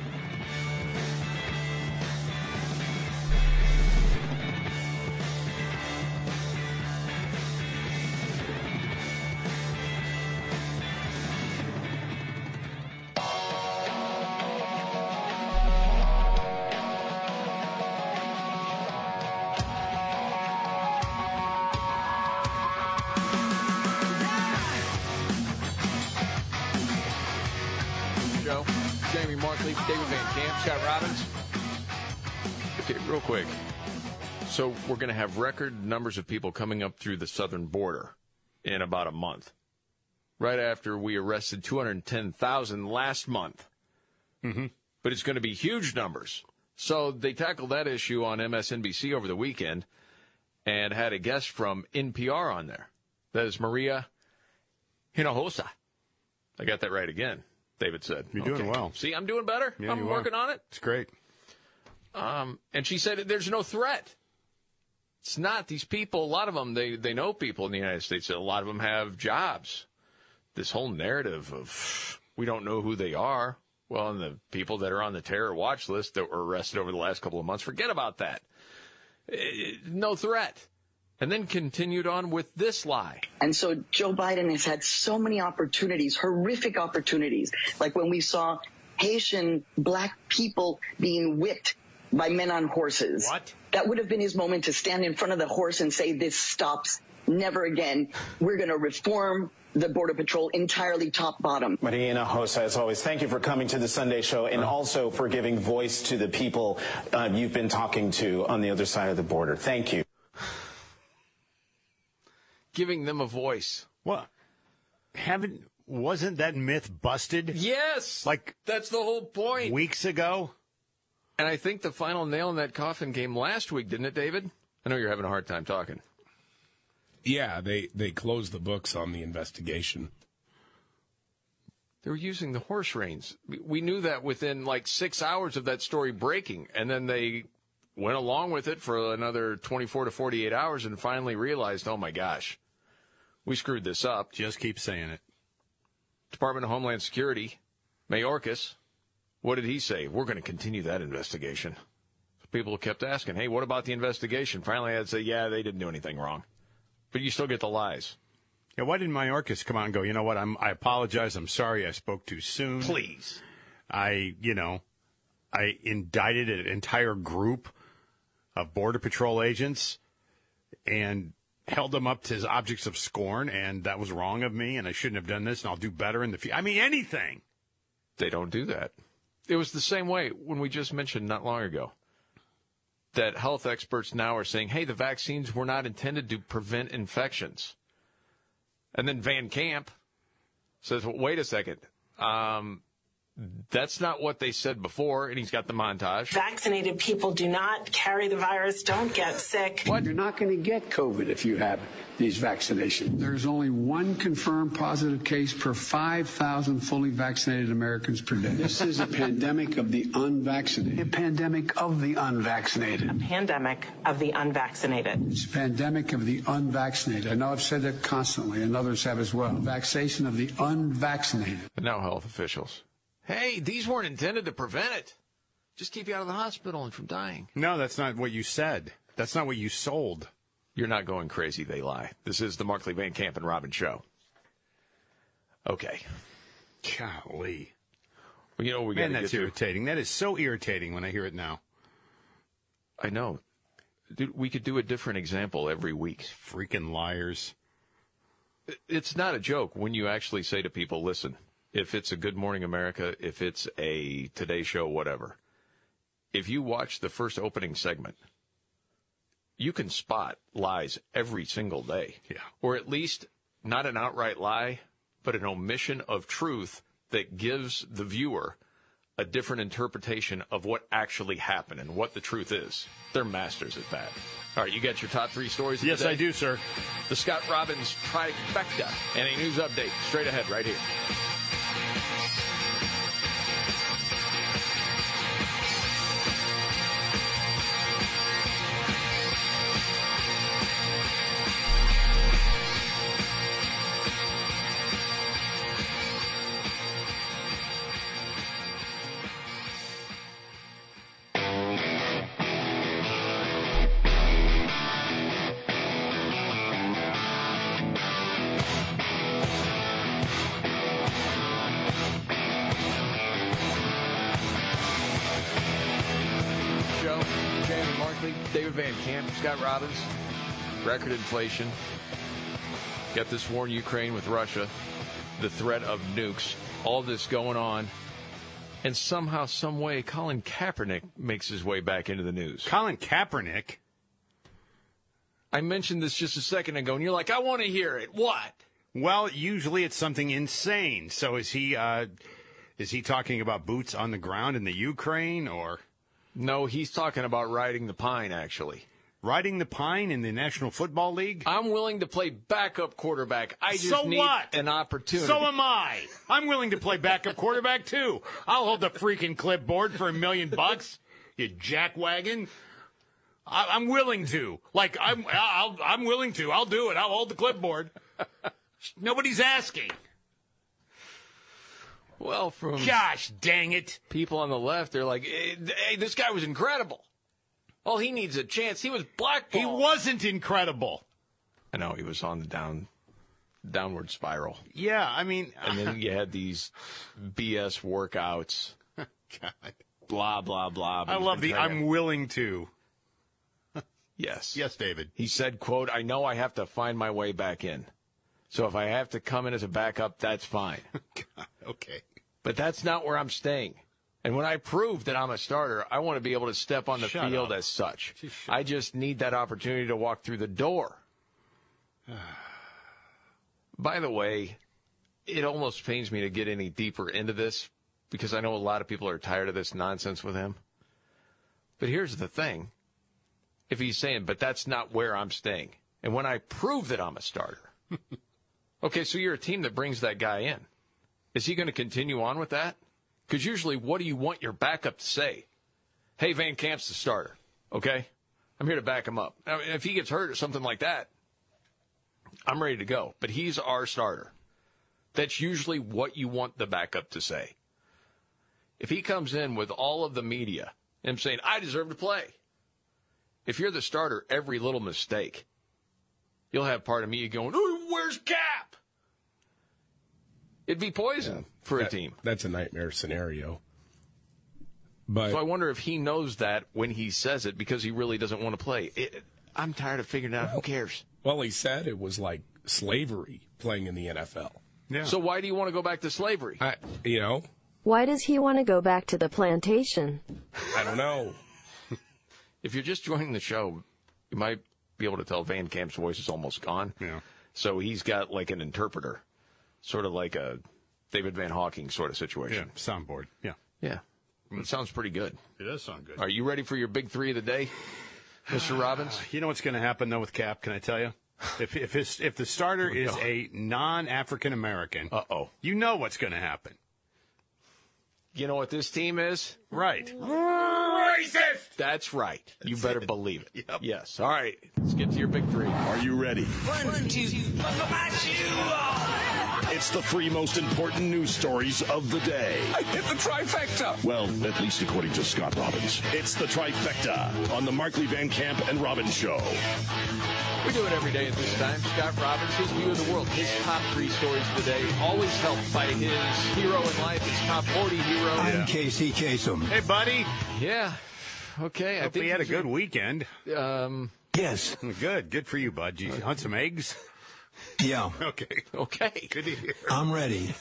So we're going to have record numbers of people coming up through the southern border in about a month. Right after we arrested 210,000 last month. Mm-hmm. But it's going to be huge numbers. So they tackled that issue on MSNBC over the weekend and had a guest from NPR on there. That is Maria Hinojosa. I got that right again, David said. You're doing well. See, I'm doing better. Yeah, I'm you are. working on it. It's great. Um, and she said there's no threat. It's not these people. A lot of them, they, they know people in the United States. A lot of them have jobs. This whole narrative of we don't know who they are. Well, and the people that are on the terror watch list that were arrested over the last couple of months, forget about that. Eh, No threat. And then continued on with this lie. And so Joe Biden has had so many opportunities, horrific opportunities, like when we saw Haitian black people being whipped by men on horses. What? That would have been his moment to stand in front of the horse and say, this stops. Never again. We're going to reform the Border Patrol entirely top bottom. Maria Hinojosa, as always, thank you for coming to the Sunday show and also for giving voice to the people uh, you've been talking to on the other side of the border. Thank you. giving them a voice. What? Haven't wasn't that myth busted? Yes, like that's the whole point. Weeks ago, and I think the final nail in that coffin came last week, didn't it, David? I know you're having a hard time talking. Yeah, they they closed the books on the investigation. They were using the horse reins. We knew that within like six hours of that story breaking, and then they went along with it for another 24 to 48 hours and finally realized, oh my gosh, we screwed this up. Just keep saying it. Department of Homeland Security, Mayorkas, what did he say? We're going to continue that investigation. People kept asking, hey, what about the investigation? Finally, I'd say, yeah, they didn't do anything wrong. But you still get the lies. Yeah, why didn't Mayorkas come out and go, you know what, I'm, I apologize, I'm sorry I spoke too soon. Please. I, you know, I indicted an entire group of Border Patrol agents and held them up to objects of scorn, and that was wrong of me, and I shouldn't have done this, and I'll do better in the future. I mean, anything. They don't do that. It was the same way when we just mentioned not long ago that health experts now are saying, hey, the vaccines were not intended to prevent infections. And then Van Camp says, well, wait a second. Um, that's not what they said before, and he's got the montage. Vaccinated people do not carry the virus, don't get sick. What? You're not going to get COVID if you have these vaccinations. There's only one confirmed positive case per 5,000 fully vaccinated Americans per day. This is a pandemic of the unvaccinated. A pandemic of the unvaccinated. A pandemic of the unvaccinated. It's a pandemic of the unvaccinated. I know I've said that constantly, and others have as well. Vaccination of the unvaccinated. But now health officials. Hey, these weren't intended to prevent it. Just keep you out of the hospital and from dying. No, that's not what you said. That's not what you sold. You're not going crazy, they lie. This is the Markley Van Camp and Robbins show. Okay. Golly. Well, you know, we Man, that's irritating. That is so irritating when I hear it now. I know. Dude, we could do a different example every week. Freaking liars. It's not a joke when you actually say to people, listen, if it's a Good Morning America, if it's a Today Show, whatever, if you watch the first opening segment, you can spot lies every single day. Yeah. Or at least not an outright lie, but an omission of truth that gives the viewer a different interpretation of what actually happened and what the truth is. They're masters at that. All right, you got your top three stories? Yes, today? I do, sir. The Scott Robbins trifecta and a news update straight ahead right here. Record inflation. Got this war in Ukraine with Russia, the threat of nukes, all this going on. And somehow, some way, Colin Kaepernick makes his way back into the news. Colin Kaepernick? I mentioned this just a second ago, and you're like, I want to hear it. What? Well, usually it's something insane. So is he uh, is he talking about boots on the ground in the Ukraine or No, he's talking about riding the pine, actually. Riding the pine in the National Football League? I'm willing to play backup quarterback. I just So need what? an opportunity. So am I. I'm willing to play backup quarterback too. I'll hold the freaking clipboard for a million bucks. You jackwagon. I, I'm willing to. Like I'm. I'll, I'm willing to. I'll do it. I'll hold the clipboard. Nobody's asking. Well, from Gosh dang it. people on the left, they're like, eh, hey, eh, hey, this guy was incredible. All he needs a chance. He was blackballed. He wasn't incredible. I know he was on the down, downward spiral, Yeah, I mean, and then you had these BS workouts. God. Blah blah blah. I love the I'm willing to. yes. Yes, David. He said, "quote I know I have to find my way back in, so if I have to come in as a backup, that's fine. God, okay. But that's not where I'm staying." And when I prove that I'm a starter, I want to be able to step on the Shut field up. as such. I just need that opportunity to walk through the door. By the way, it almost pains me to get any deeper into this because I know a lot of people are tired of this nonsense with him. But here's the thing. If he's saying, but that's not where I'm staying. And when I prove that I'm a starter. okay, so you're a team that brings that guy in. Is he going to continue on with that? Because usually, what do you want your backup to say? Hey, Van Camp's the starter. Okay? I'm here to back him up. If he gets hurt or something like that, I'm ready to go. But he's our starter. That's usually what you want the backup to say. If he comes in with all of the media and saying, I deserve to play, if you're the starter, every little mistake, you'll have part of me going, where's Cap? It'd be poison for a team. That's a nightmare scenario. But So I wonder if he knows that when he says it because he really doesn't want to play. It, I'm tired of figuring out who cares. well, he said it was like slavery playing in the NFL. Yeah. So why do you want to go back to slavery? I, you know, Why does he want to go back to the plantation? I don't know. If you're just joining the show, you might be able to tell Van Camp's voice is almost gone. Yeah. So he's got like an interpreter, sort of like a David Van Hawking sort of Yeah, situation. soundboard. Yeah. Yeah. It sounds pretty good. It does sound good. Are you ready for your big three of the day, Mr. Robbins? You know what's going to happen though with Cap? Can I tell you? If if his, if the starter is a non-African American, Uh oh. you know what's going to happen. You know what this team is? Right. Racist! That's right. You better believe it. Yes. All right. Let's get to your big three. Are you ready? One, two, buckle my shoe It's the three most important news stories of the day. I hit the trifecta. Well, at least according to Scott Robbins. It's the trifecta on the Markley Van Camp and Robbins Show. We do it every day at this time. Scott Robbins, his view of the world, his top three stories of the day, always helped by his hero in life, his top 40 hero. I'm Casey Kasem. Hey, buddy. Yeah. Okay. I Hope think we had a he's good weekend. Um, Yes. Good. Good for you, bud. Did you hunt some eggs? Yeah. Okay. Okay. Good to hear. I'm ready.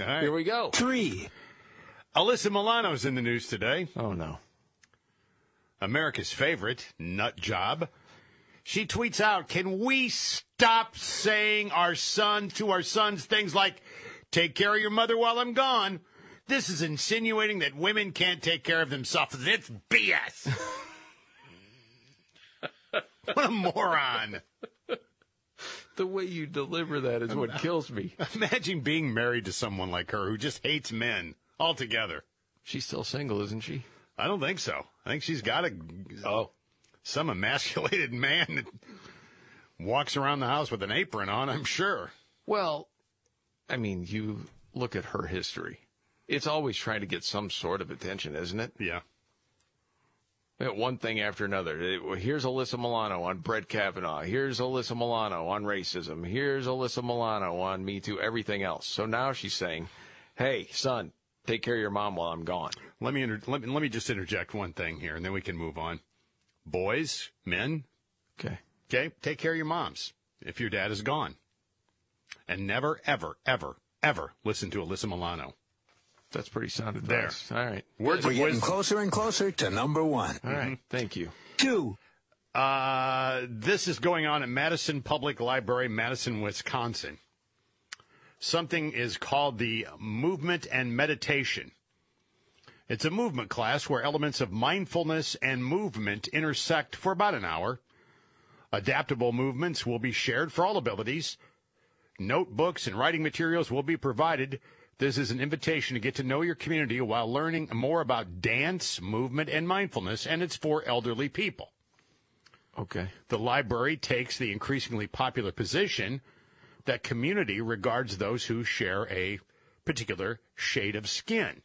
All right. Here we go. Three. Alyssa Milano's in the news today. Oh, no. America's favorite nut job. She tweets out, "Can we stop saying our son to our sons things like take care of your mother while I'm gone?" This is insinuating that women can't take care of themselves. It's BS. what a moron. The way you deliver that is what kills me. Imagine being married to someone like her who just hates men altogether. She's still single, isn't she? I don't think so. I think she's got a oh some emasculated man that walks around the house with an apron on. I'm sure. Well, I mean, you look at her history. It's always trying to get some sort of attention, isn't it? Yeah. One thing after another. Here's Alyssa Milano on Brett Kavanaugh. Here's Alyssa Milano on racism. Here's Alyssa Milano on Me Too, everything else. So now she's saying, hey, son, take care of your mom while I'm gone. Let me inter- let me let me just interject one thing here, and then we can move on. Boys, men, Okay. okay, take care of your moms if your dad is gone, and never, ever, ever, ever listen to Alyssa Milano. That's pretty sound There. All right. Words We're getting closer and closer to number one. All right. Thank you. Two. Uh, this is going on at Madison Public Library, Madison, Wisconsin. Something is called the Movement and Meditation. It's a movement class where elements of mindfulness and movement intersect for about an hour. Adaptable movements will be shared for all abilities. Notebooks and writing materials will be provided. This is an invitation to get to know your community while learning more about dance, movement, and mindfulness, and it's for elderly people. Okay. The library takes the increasingly popular position that community regards those who share a particular shade of skin.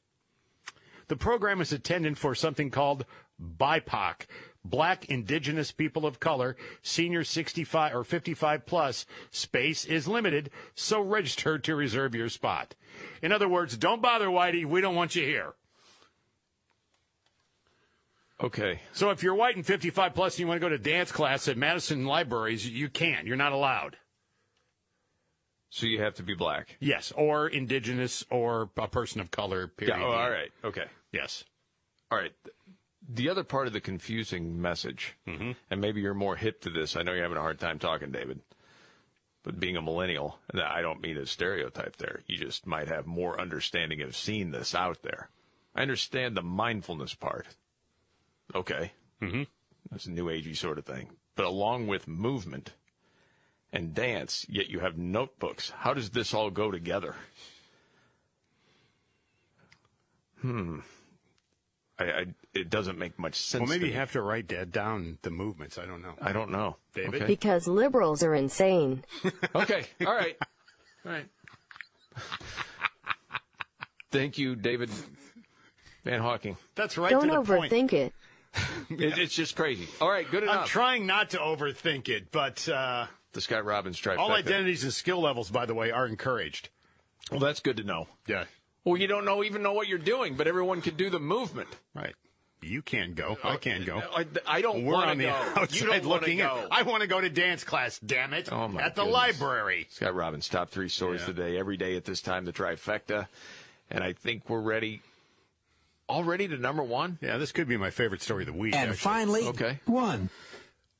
The program is intended for something called BIPOC, Black Indigenous People of Color, Senior 65 or 55 plus. Space is limited, so register to reserve your spot. In other words, don't bother, Whitey. We don't want you here. Okay. So if you're white and 55 plus and you want to go to dance class at Madison Libraries, you can't. You're not allowed. So you have to be black. Yes, or indigenous or a person of color. Period. Yeah. Oh, all right. Okay. Yes. All right. The other part of the confusing message, Mm-hmm. and maybe you're more hip to this. I know you're having a hard time talking, David. But being a millennial, I don't mean a stereotype there. You just might have more understanding of seeing this out there. I understand the mindfulness part. Okay. Mm-hmm. That's a new agey sort of thing. But along with movement and dance, yet you have notebooks. How does this all go together? Hmm. I, I it doesn't make much sense. Well, maybe to you me. have to write that down the movements. I don't know. I don't know. David? Okay. Because liberals are insane. okay. All right. All right. Thank you, David Van Hawking. That's right. Don't to the point. overthink it. It, it's just crazy. All right, good enough. I'm trying not to overthink it, but uh, the Scott Robbins trifecta. all identities and skill levels, by the way, are encouraged. Well, that's good to know. Yeah. Well, you don't know even know what you're doing, but everyone can do the movement. Right. You can go. I can go. I, I don't We're want on to the go. outside you don't wanna looking in. go. I want to go to dance class. Damn it! Oh my At the goodness. library. Scott Robbins, top three stories Yeah. today, every day at this time, the trifecta. And I think we're ready, already to number one. Yeah, this could be my favorite story of the week. And actually. finally, Okay. one.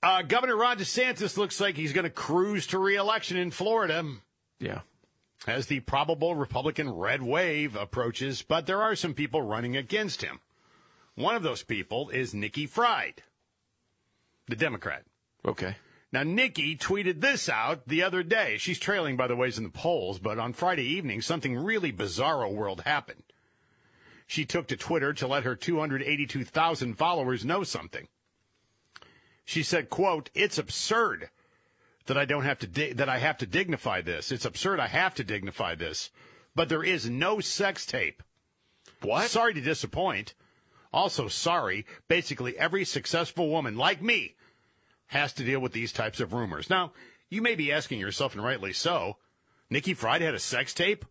Uh, Governor Ron DeSantis looks like he's going to cruise to reelection in Florida Yeah. As the probable Republican red wave approaches, but there are some people running against him. One of those people is Nikki Fried, the Democrat. Okay. Now, Nikki tweeted this out the other day. She's trailing, by the ways, in the polls, but on Friday evening, something really bizarro world happened. She took to Twitter to let her 282,000 followers know something. She said, quote, it's absurd that I don't have to, di- that I have to dignify this. It's absurd I have to dignify this, but there is no sex tape. What? Sorry to disappoint. Also, sorry, basically every successful woman like me has to deal with these types of rumors. Now, you may be asking yourself, and rightly so, Nikki Fried had a sex tape?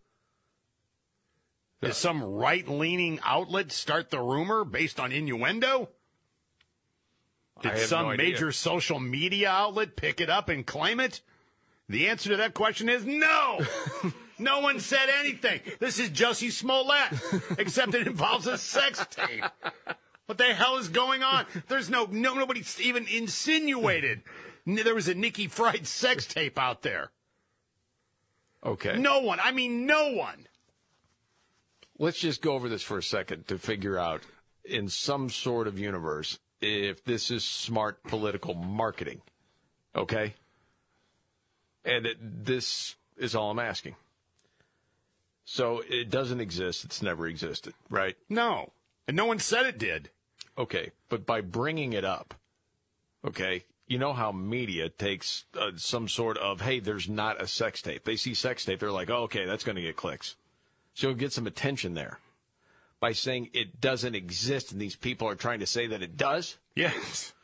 Did uh, some right leaning outlet start the rumor based on innuendo? Did some no major social media outlet pick it up and claim it? The answer to that question is no. no one said anything. This is Jussie Smollett, except it involves a sex tape. What the hell is going on? There's no, no nobody even insinuated there was a Nikki Fried sex tape out there. Okay. No one. I mean, no one. Let's just go over this for a second to figure out, in some sort of universe, if this is smart political marketing. Okay? And it, this is all I'm asking. So it doesn't exist. It's never existed, right? No. And no one said it did. Okay. But by bringing it up, okay, you know how media takes uh, some sort of, hey, there's not a sex tape. They see sex tape, they're like, oh, okay, that's going to get clicks. So you'll get some attention there. By saying it doesn't exist and these people are trying to say that it does, Yes.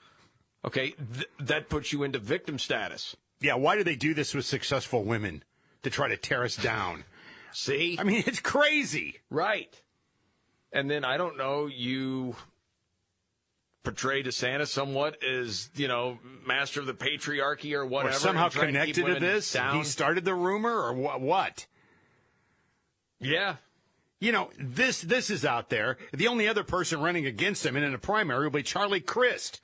okay, th- that puts you into victim status. Yeah, why do they do this with successful women? To try to tear us down. See? I mean, it's crazy. Right. And then I don't know, you portray DeSantis somewhat as, you know, master of the patriarchy or whatever. or somehow and try and keep connected to women this. Down. He started the rumor or wha- what? yeah. You know, this this is out there. The only other person running against him and in a primary will be Charlie Crist.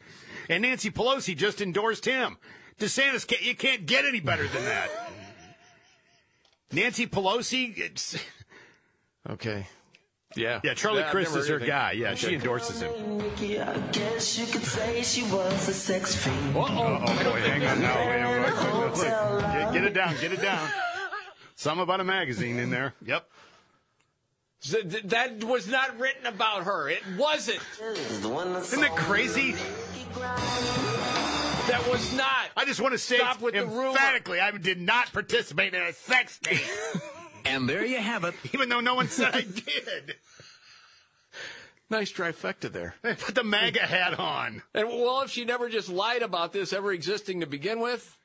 And Nancy Pelosi just endorsed him. DeSantis, can't, you can't get any better than that. Nancy Pelosi, it's, Okay. Yeah. yeah, Charlie Yeah, I've Crist is her anything. guy. Yeah, Okay. she endorses him. Nikki, I guess you could say she was a sex fiend. Oh, boy, hang on now. Wait, wait, wait, wait, wait. Get, get it down, get it down. Something about a magazine in there. Yep. Th- th- That was not written about her. It wasn't. Isn't that crazy? That was not. I just want to say Stop with the rumor. emphatically, I did not participate in a sex tape. And there you have it. Even though no one said I did. Nice trifecta there. Put the MAGA hat on. And well, if she never just lied about this ever existing to begin with,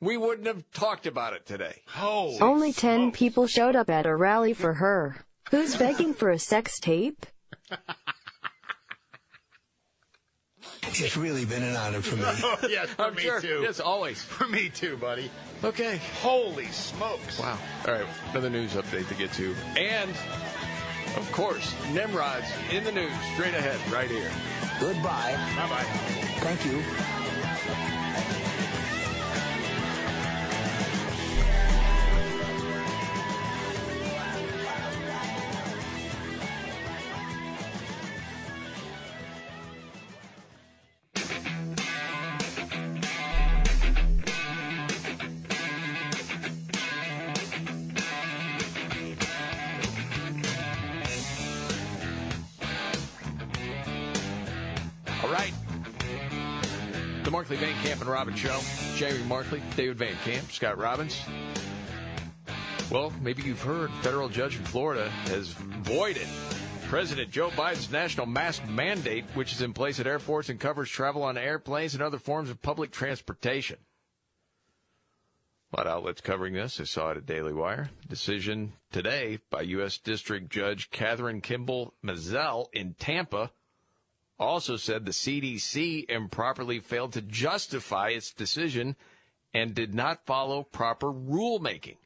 we wouldn't have talked about it today. Oh. Only 10 people showed up at a rally for her. Who's begging for a sex tape? It's really been an honor for me. Oh, yes, for I'm me sure. too. Yes, always. For me too, buddy. Okay. Holy smokes. Wow. All right, another news update to get to. And, of course, Nimrod's in the news straight ahead right here. Goodbye. Bye bye. Thank you. Robbins show. Jamie Markley, David Van Camp, Scott Robbins. Well, maybe you've heard federal judge in Florida has voided President Joe Biden's national mask mandate, which is in place at airports and covers travel on airplanes and other forms of public transportation. A lot of outlets covering this. I saw it at Daily Wire. Decision today by U.S. District Judge Kathryn Kimball Mizelle in Tampa also said the CDC improperly failed to justify its decision and did not follow proper rulemaking.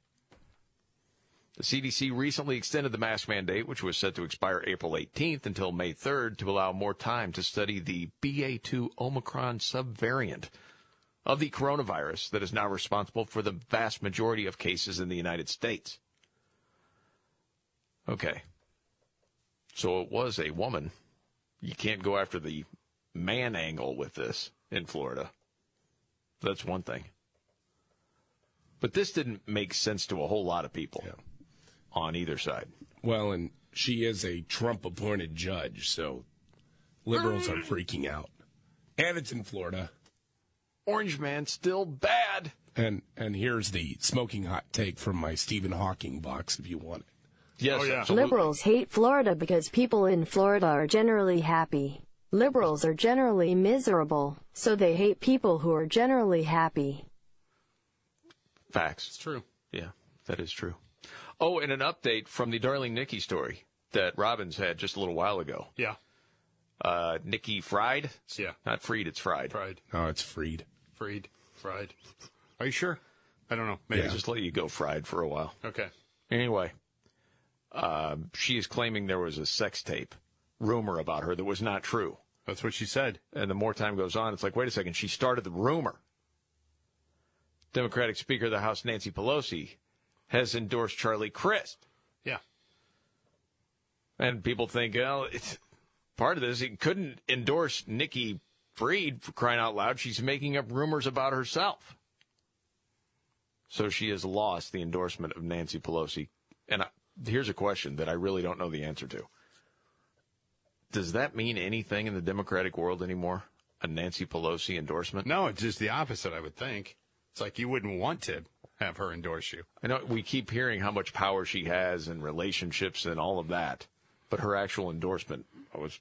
The CDC recently extended the mask mandate, which was set to expire April 18th until May 3rd, to allow more time to study the BA2 Omicron subvariant of the coronavirus that is now responsible for the vast majority of cases in the United States. Okay. So it was a woman. You can't go after the man angle with this in Florida. That's one thing. But this didn't make sense to a whole lot of people on either side. Well, and she is a Trump appointed judge, so liberals are freaking out. And it's in Florida. Orange man still bad. And and here's the smoking hot take from my Stephen Hawking box if you want it. Yes, Liberals hate Florida because people in Florida are generally happy. Liberals are generally miserable, so they hate people who are generally happy. Facts. It's true. Yeah, that is true. Oh, and an update from the Darling Nikki story that Robbins had just a little while ago. Yeah. Uh, Nikki Fried? Yeah. Not Freed, it's Fried. Fried. Oh, it's freed. Fried. Fried. Are you sure? I don't know. Maybe. Maybe just let you go fried for a while. Okay. Anyway, uh, she is claiming there was a sex tape rumor about her that was not true. That's what she said. And the more time goes on, it's like, wait a second, she started the rumor. Democratic Speaker of the House Nancy Pelosi has endorsed Charlie Crist. Yeah. And people think, well, it's part of this. He couldn't endorse Nikki Freed for crying out loud. She's making up rumors about herself. So she has lost the endorsement of Nancy Pelosi. And I, here's a question that I really don't know the answer to. Does that mean anything in the Democratic world anymore? A Nancy Pelosi endorsement? No, it's just the opposite, I would think. It's like you wouldn't want to have her endorse you. I know we keep hearing how much power she has and relationships and all of that, but her actual endorsement was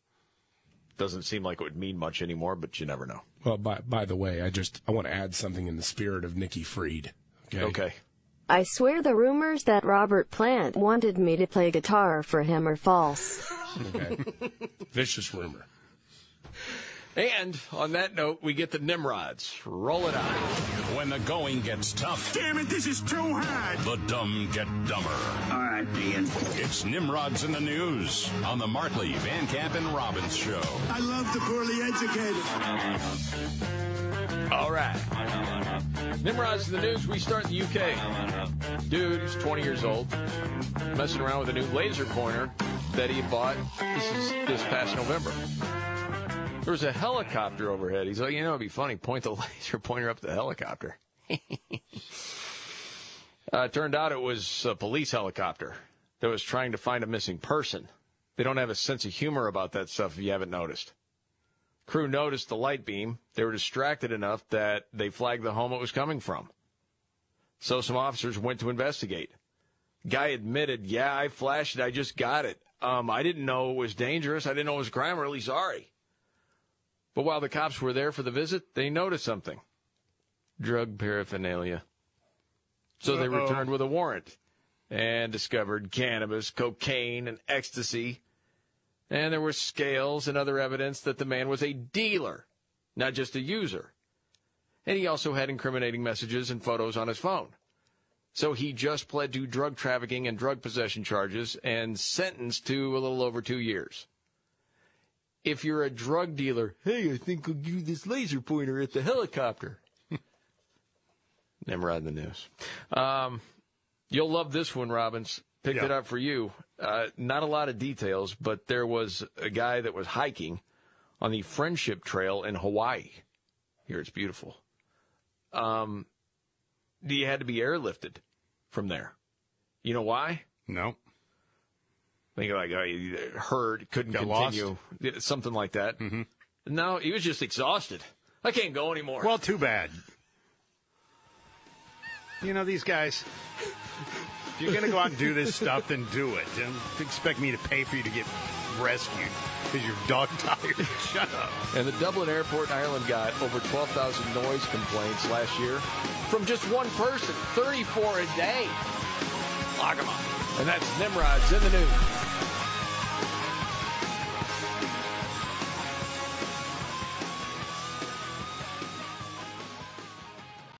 doesn't seem like it would mean much anymore. But you never know. Well, by by the way, I just I want to add something in the spirit of Nikki Freed. Okay. Okay. I swear the rumors that Robert Plant wanted me to play guitar for him are false. Okay. Vicious rumor. And on that note, we get the Nimrods. Roll it on. When the going gets tough, Damn it, this is too hard. the dumb get dumber. All right, Ian. It's Nimrods in the News on the Markley, Van Camp, and Robbins Show. I love the poorly educated. All right. Nimrod's the news. We start in the UK. Dude who's 20 years old, messing around with a new laser pointer that he bought. This is this past November. There was a helicopter overhead. He's like, you know, it'd be funny. Point the laser pointer up the helicopter. uh, turned out it was a police helicopter that was trying to find a missing person. They don't have a sense of humor about that stuff if you haven't noticed. Crew noticed the light beam. They were distracted enough that they flagged the home it was coming from. So some officers went to investigate. Guy admitted, yeah, I flashed it. I just got it. Um, I didn't know it was dangerous. I didn't know it was a crime. Really sorry. But while the cops were there for the visit, they noticed something. Drug paraphernalia. So they Uh-oh. returned with a warrant and discovered cannabis, cocaine, and ecstasy. And there were scales and other evidence that the man was a dealer, not just a user. And he also had incriminating messages and photos on his phone. So he just pled to drug trafficking and drug possession charges and sentenced to a little over two years. If you're a drug dealer, hey, I think I'll give you this laser pointer at the helicopter. Nimrod in the news. Um, you'll love this one, Robbins. Picked Yeah. it up for you. Uh, not a lot of details, but there was a guy that was hiking on the Friendship Trail in Hawaii. Here, it's beautiful. Um, he had to be airlifted from there. You know why? No. Think like uh, he hurt, couldn't Got continue, Yeah, something like that. Mm-hmm. No, he was just exhausted. I can't go anymore. Well, too bad. You know, these guys, if you're going to go out and do this stuff, then do it. Don't expect me to pay for you to get rescued because you're dog tired. Shut up. And the Dublin airport in Ireland got over 12,000 noise complaints last year from just one person, 34 a day. Lock 'em up. And that's Nimrod's in the news.